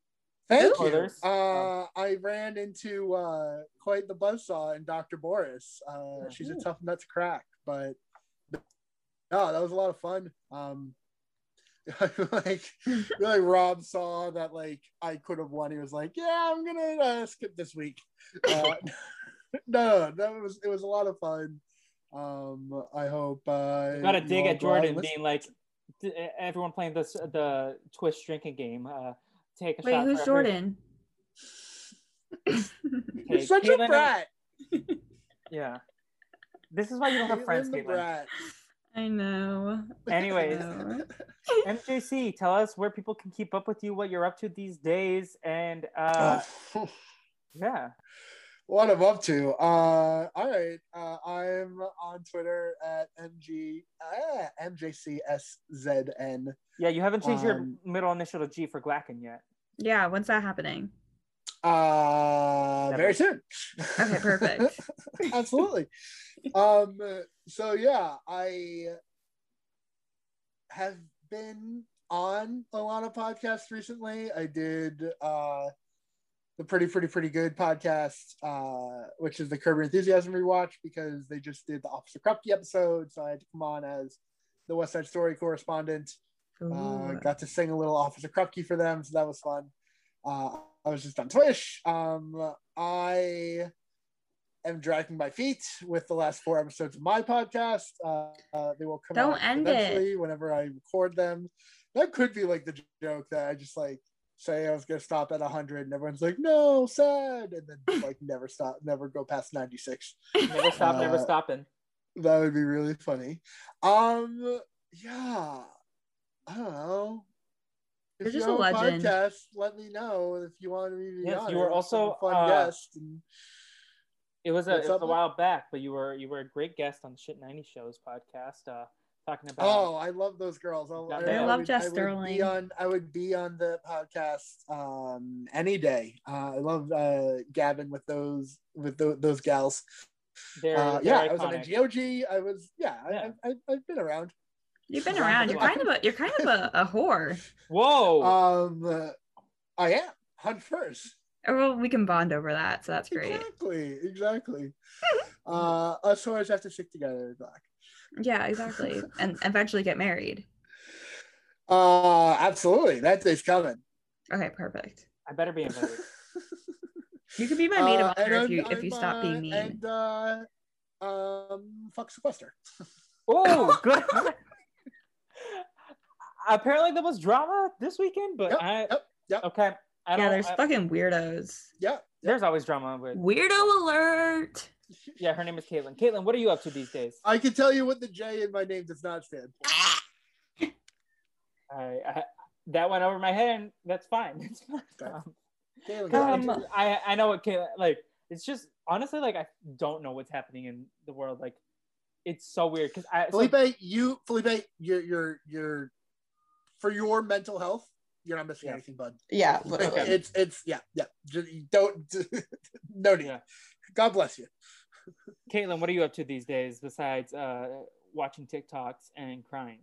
[SPEAKER 3] Thank you. Uh, I ran into uh, quite the buzzsaw in Dr. Boris. Uh, she's a tough nut to crack, but no, that was a lot of fun. Um, like, really, Rob saw that like I could have won. He was like, "Yeah, I'm gonna uh, skip this week." Uh, no, that was it was a lot of fun. Um, I hope. Uh,
[SPEAKER 1] Got to dig at
[SPEAKER 3] go out and
[SPEAKER 1] Jordan being like, everyone playing this the twist drinking game. Uh, take a
[SPEAKER 2] Wait,
[SPEAKER 1] shot.
[SPEAKER 2] who's
[SPEAKER 1] for every-
[SPEAKER 2] Jordan?
[SPEAKER 3] You're such
[SPEAKER 1] Katelyn
[SPEAKER 3] a
[SPEAKER 1] and- Yeah. This is why you don't have friends,
[SPEAKER 3] Katelyn the
[SPEAKER 1] Katelyn.
[SPEAKER 3] brat.
[SPEAKER 2] I know.
[SPEAKER 1] Anyways,
[SPEAKER 2] No.
[SPEAKER 1] MJC, tell us where people can keep up with you, what you're up to these days, and uh, yeah.
[SPEAKER 3] What I'm up to. Uh, all right. Uh, I'm on Twitter at mg uh, mjcszn.
[SPEAKER 1] Yeah, you haven't changed your
[SPEAKER 3] Um,
[SPEAKER 1] middle initial to G for Glacken yet.
[SPEAKER 2] Yeah, when's that happening?
[SPEAKER 3] Uh,
[SPEAKER 1] Never.
[SPEAKER 3] very soon.
[SPEAKER 2] Okay, perfect.
[SPEAKER 3] Absolutely. um. So yeah, I have been on a lot of podcasts recently. I did uh the pretty pretty pretty good podcast, uh, which is the Curb Your Enthusiasm rewatch because they just did the Officer Krupke episode, so I had to come on as the West Side Story correspondent. Uh, got to sing a little Officer Krupke for them, so that was fun. Uh, I was just on Twitch. Um, I am dragging my feet with the last four episodes of my podcast. Uh, uh, they will come
[SPEAKER 2] Don't
[SPEAKER 3] out
[SPEAKER 2] end it.
[SPEAKER 3] whenever I record them. That could be like the joke that I just like say I was gonna stop at 100 and everyone's like, no, sad, and then like never stop, never go past 96.
[SPEAKER 1] Never stop, never
[SPEAKER 3] Uh,
[SPEAKER 1] stopping.
[SPEAKER 3] That would be really funny. Um, yeah, I don't know.
[SPEAKER 2] If You're
[SPEAKER 3] If
[SPEAKER 2] just a legend.
[SPEAKER 3] podcast, let me know if you want me to be
[SPEAKER 1] Yes,
[SPEAKER 3] on
[SPEAKER 1] you
[SPEAKER 3] it.
[SPEAKER 1] were also,
[SPEAKER 3] a fun
[SPEAKER 1] uh,
[SPEAKER 3] guest. And,
[SPEAKER 1] It was a, it was a while back, but you were you were a great guest on the Shit 90 Shows podcast, uh, talking about.
[SPEAKER 3] oh, I love those girls. I,
[SPEAKER 1] I
[SPEAKER 3] I
[SPEAKER 1] love
[SPEAKER 3] would-
[SPEAKER 2] Jess
[SPEAKER 3] I would
[SPEAKER 2] Sterling.
[SPEAKER 3] Be on, I would be on the podcast um, any day. Uh, I love uh, Gavin with those with tho- those gals.
[SPEAKER 1] they're,
[SPEAKER 3] Uh,
[SPEAKER 1] they're
[SPEAKER 3] yeah, I was on a. GOG. I was yeah.
[SPEAKER 1] Yeah.
[SPEAKER 3] I, I, I've been around.
[SPEAKER 2] You've been around. You're kind of a you're kind of a, a whore.
[SPEAKER 1] Whoa!
[SPEAKER 3] Um, uh, I am hunt first.
[SPEAKER 2] Oh, Well, we can bond over that, so that's great.
[SPEAKER 3] Exactly, exactly. uh, us whores have to stick together, Black.
[SPEAKER 2] Yeah, exactly. And eventually get married.
[SPEAKER 3] Uh, absolutely. That day's coming.
[SPEAKER 2] Okay, perfect.
[SPEAKER 1] I better be invited.
[SPEAKER 2] You could be my maid
[SPEAKER 3] Uh,
[SPEAKER 2] of
[SPEAKER 3] and
[SPEAKER 2] honor if
[SPEAKER 3] I'm-
[SPEAKER 2] you if you
[SPEAKER 3] I'm,
[SPEAKER 2] stop
[SPEAKER 3] uh,
[SPEAKER 2] being mean.
[SPEAKER 3] And uh, um, fuck sequester.
[SPEAKER 1] oh, good. Apparently, there was drama this weekend, but
[SPEAKER 3] Yep,
[SPEAKER 1] I
[SPEAKER 3] yep, yep.
[SPEAKER 1] okay. I don't.
[SPEAKER 2] yeah, there's
[SPEAKER 1] I-
[SPEAKER 2] fucking weirdos.
[SPEAKER 3] Yeah.
[SPEAKER 1] there's always drama with.
[SPEAKER 2] Weirdo alert.
[SPEAKER 1] Yeah, her name is Katelyn. Katelyn, what are you up to these days?
[SPEAKER 3] I can tell you what the J in my name does not stand for.
[SPEAKER 1] I, I that went over my head, and that's fine. It's fine.
[SPEAKER 3] Okay.
[SPEAKER 1] Um, Katelyn,
[SPEAKER 2] Um,
[SPEAKER 1] I I know what Kayla like. It's just honestly like I don't know what's happening in the world. Like, it's so weird because I so-
[SPEAKER 3] Felipe, you Felipe, you're you're you're for your mental health. You're not missing
[SPEAKER 1] Yeah.
[SPEAKER 3] anything, bud.
[SPEAKER 2] Yeah,
[SPEAKER 3] It's it's yeah yeah. Just, don't no need.
[SPEAKER 1] Yeah.
[SPEAKER 3] God bless you.
[SPEAKER 1] Katelyn, what are you up to these days besides uh, watching TikToks and crying?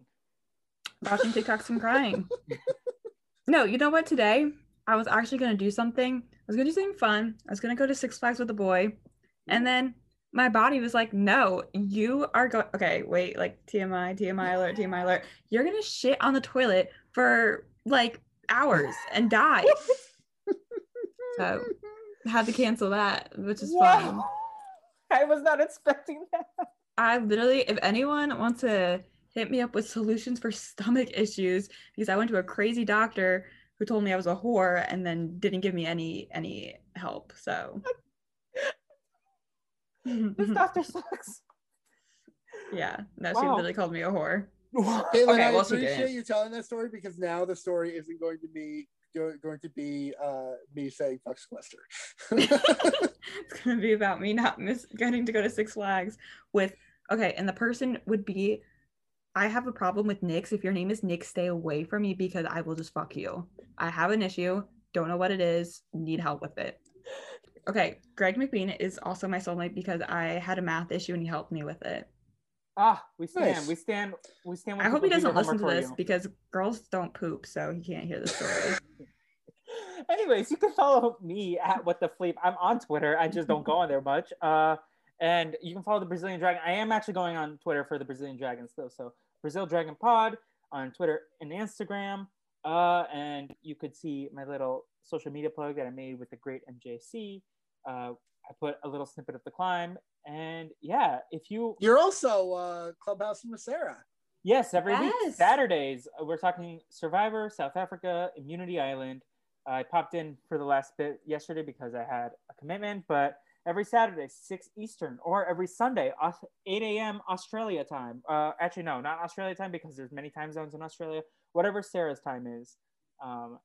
[SPEAKER 2] watching TikToks and crying. no, you know what? Today I was actually gonna do something. I was gonna do something fun. I was gonna go to Six Flags with a boy, and then my body was like, "No, you are going." Okay, wait. Like TMI, TMI alert, TMI alert. You're gonna shit on the toilet for like hours and die. so had to cancel that, which is fine.
[SPEAKER 1] Wow. I was not expecting that.
[SPEAKER 2] I literally, if anyone wants to hit me up with solutions for stomach issues, because I went to a crazy doctor who told me I was a whore and then didn't give me any any help. So
[SPEAKER 1] This doctor sucks.
[SPEAKER 2] yeah, no, she literally called me a whore.
[SPEAKER 3] Katelyn,
[SPEAKER 2] Okay,
[SPEAKER 3] I
[SPEAKER 2] well, she
[SPEAKER 3] appreciate
[SPEAKER 2] didn't.
[SPEAKER 3] you telling that story because now the story isn't going to be go, going to be uh, me saying fuck sequester.
[SPEAKER 2] it's gonna be about me not miss getting to go to Six Flags with okay, and the person would be I have a problem with Nyx. If your name is Nick, stay away from me because I will just fuck you. I have an issue, don't know what it is, need help with it. Okay, Greg McBean is also my soulmate because I had a math issue and he helped me with it.
[SPEAKER 1] Ah, we stand.
[SPEAKER 3] Nice.
[SPEAKER 1] We stand. We stand.
[SPEAKER 2] I hope he doesn't listen to this
[SPEAKER 1] you.
[SPEAKER 2] because girls don't poop, so he can't hear the story.
[SPEAKER 1] Anyways, you can follow me at what the fleep. I'm on Twitter. I just don't go on there much. Uh, and you can follow the Brazilian Dragon. I am actually going on Twitter for the Brazilian Dragons though. So Brazil Dragon Pod on Twitter and Instagram. Uh, and you could see my little social media plug that I made with the great MJC. Uh, I put a little snippet of the climb. And yeah, if you
[SPEAKER 3] You're also uh, Clubhouse with Sarah.
[SPEAKER 1] Yes, every week Saturdays uh, we're talking Survivor, South Africa, Immunity Island. I popped in for the last bit yesterday because I had a commitment, but every Saturday, 6 Eastern, or every Sunday, 8 a.m. Australia time. Uh, actually, no, not Australia time because there's many time zones in Australia. Whatever Sarah's time is. Um,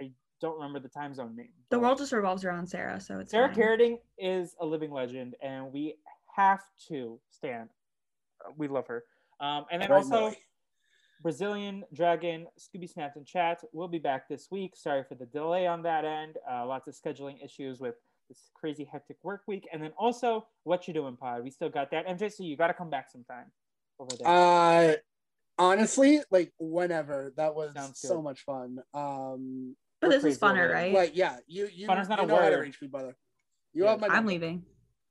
[SPEAKER 1] I don't remember the time zone name.
[SPEAKER 2] The world just revolves around Sarah, so it's
[SPEAKER 1] Sarah
[SPEAKER 2] fine.
[SPEAKER 1] Carradine is a living legend, and we have to stand. We love her. Um, and then
[SPEAKER 3] Right,
[SPEAKER 1] also,
[SPEAKER 3] Millie.
[SPEAKER 1] Brazilian Dragon, Scooby Snaps and Chat will be back this week. Sorry for the delay on that end. Uh, lots of scheduling issues with this crazy hectic work week. And then also, What You Doing Pod. We still got that. MJ, so you got to come back sometime over there.
[SPEAKER 3] Uh, honestly, like whenever that was so much fun. Um,
[SPEAKER 2] But this is funner,
[SPEAKER 1] over
[SPEAKER 2] right?
[SPEAKER 3] like yeah, you you,
[SPEAKER 1] Fun is not
[SPEAKER 3] you
[SPEAKER 1] a
[SPEAKER 3] know how to
[SPEAKER 1] word.
[SPEAKER 3] reach me, brother. You
[SPEAKER 1] Yeah.
[SPEAKER 3] have my.
[SPEAKER 2] I'm
[SPEAKER 3] number.
[SPEAKER 2] leaving.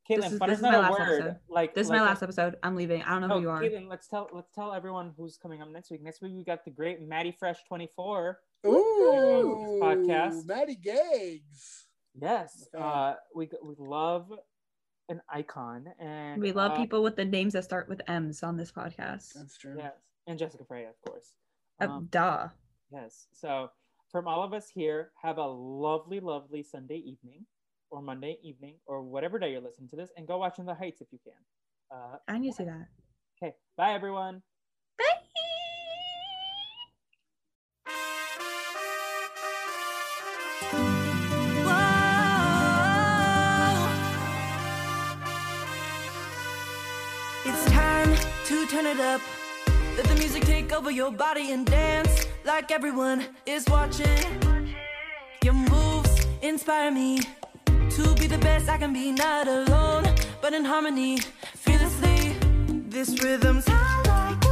[SPEAKER 1] Katelyn,
[SPEAKER 2] this is-
[SPEAKER 1] fun
[SPEAKER 2] this
[SPEAKER 1] is
[SPEAKER 2] is
[SPEAKER 1] not
[SPEAKER 2] my
[SPEAKER 1] a
[SPEAKER 2] last
[SPEAKER 1] word.
[SPEAKER 2] episode.
[SPEAKER 1] Like
[SPEAKER 2] This is
[SPEAKER 1] like
[SPEAKER 2] my last episode. I'm leaving. I don't know
[SPEAKER 1] Oh,
[SPEAKER 2] who you are.
[SPEAKER 1] Katelyn, let's tell let's tell everyone who's coming up next week. Next week we got the great Maddie Fresh 24.
[SPEAKER 3] Ooh,
[SPEAKER 1] podcast.
[SPEAKER 3] Maddie Gags.
[SPEAKER 1] Yes, uh, we we love an icon, and
[SPEAKER 2] We love
[SPEAKER 1] uh,
[SPEAKER 2] people with the names that start with M's on this podcast.
[SPEAKER 3] That's true.
[SPEAKER 1] Yes, and Jessica Freya, of course.
[SPEAKER 2] Uh,
[SPEAKER 1] Um,
[SPEAKER 2] duh.
[SPEAKER 1] yes. So from all of us here, have a lovely, lovely Sunday evening, or Monday evening, or whatever day you're listening to this, and go watch In the Heights if you can. Uh,
[SPEAKER 2] I need to see that.
[SPEAKER 1] okay, bye everyone. Bye.
[SPEAKER 4] It's time to turn it up. Let the music take over your body and dance like everyone is watching. Your moves inspire me to be the best I can be, not alone, but in harmony, fearlessly. This rhythm's hot like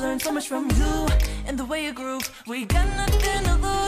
[SPEAKER 4] step, I have learned so much from you and the way you groove. We got nothing to lose.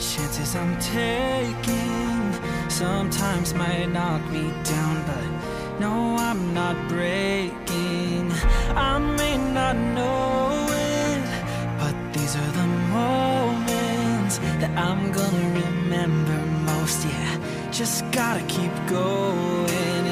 [SPEAKER 5] Chances I'm taking sometimes might knock me down, but no, I'm not breaking. I may not know it, but these are the moments that I'm gonna remember most. Yeah, just gotta keep going.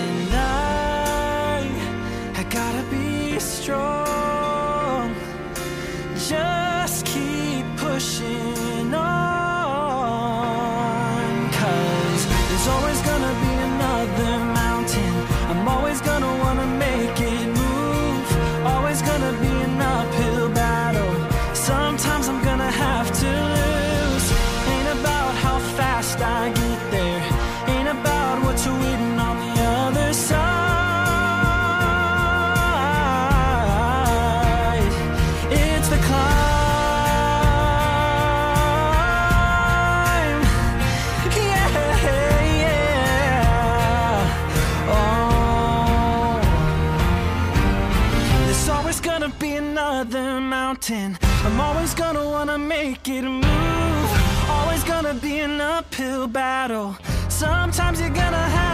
[SPEAKER 5] battle. Sometimes you're gonna have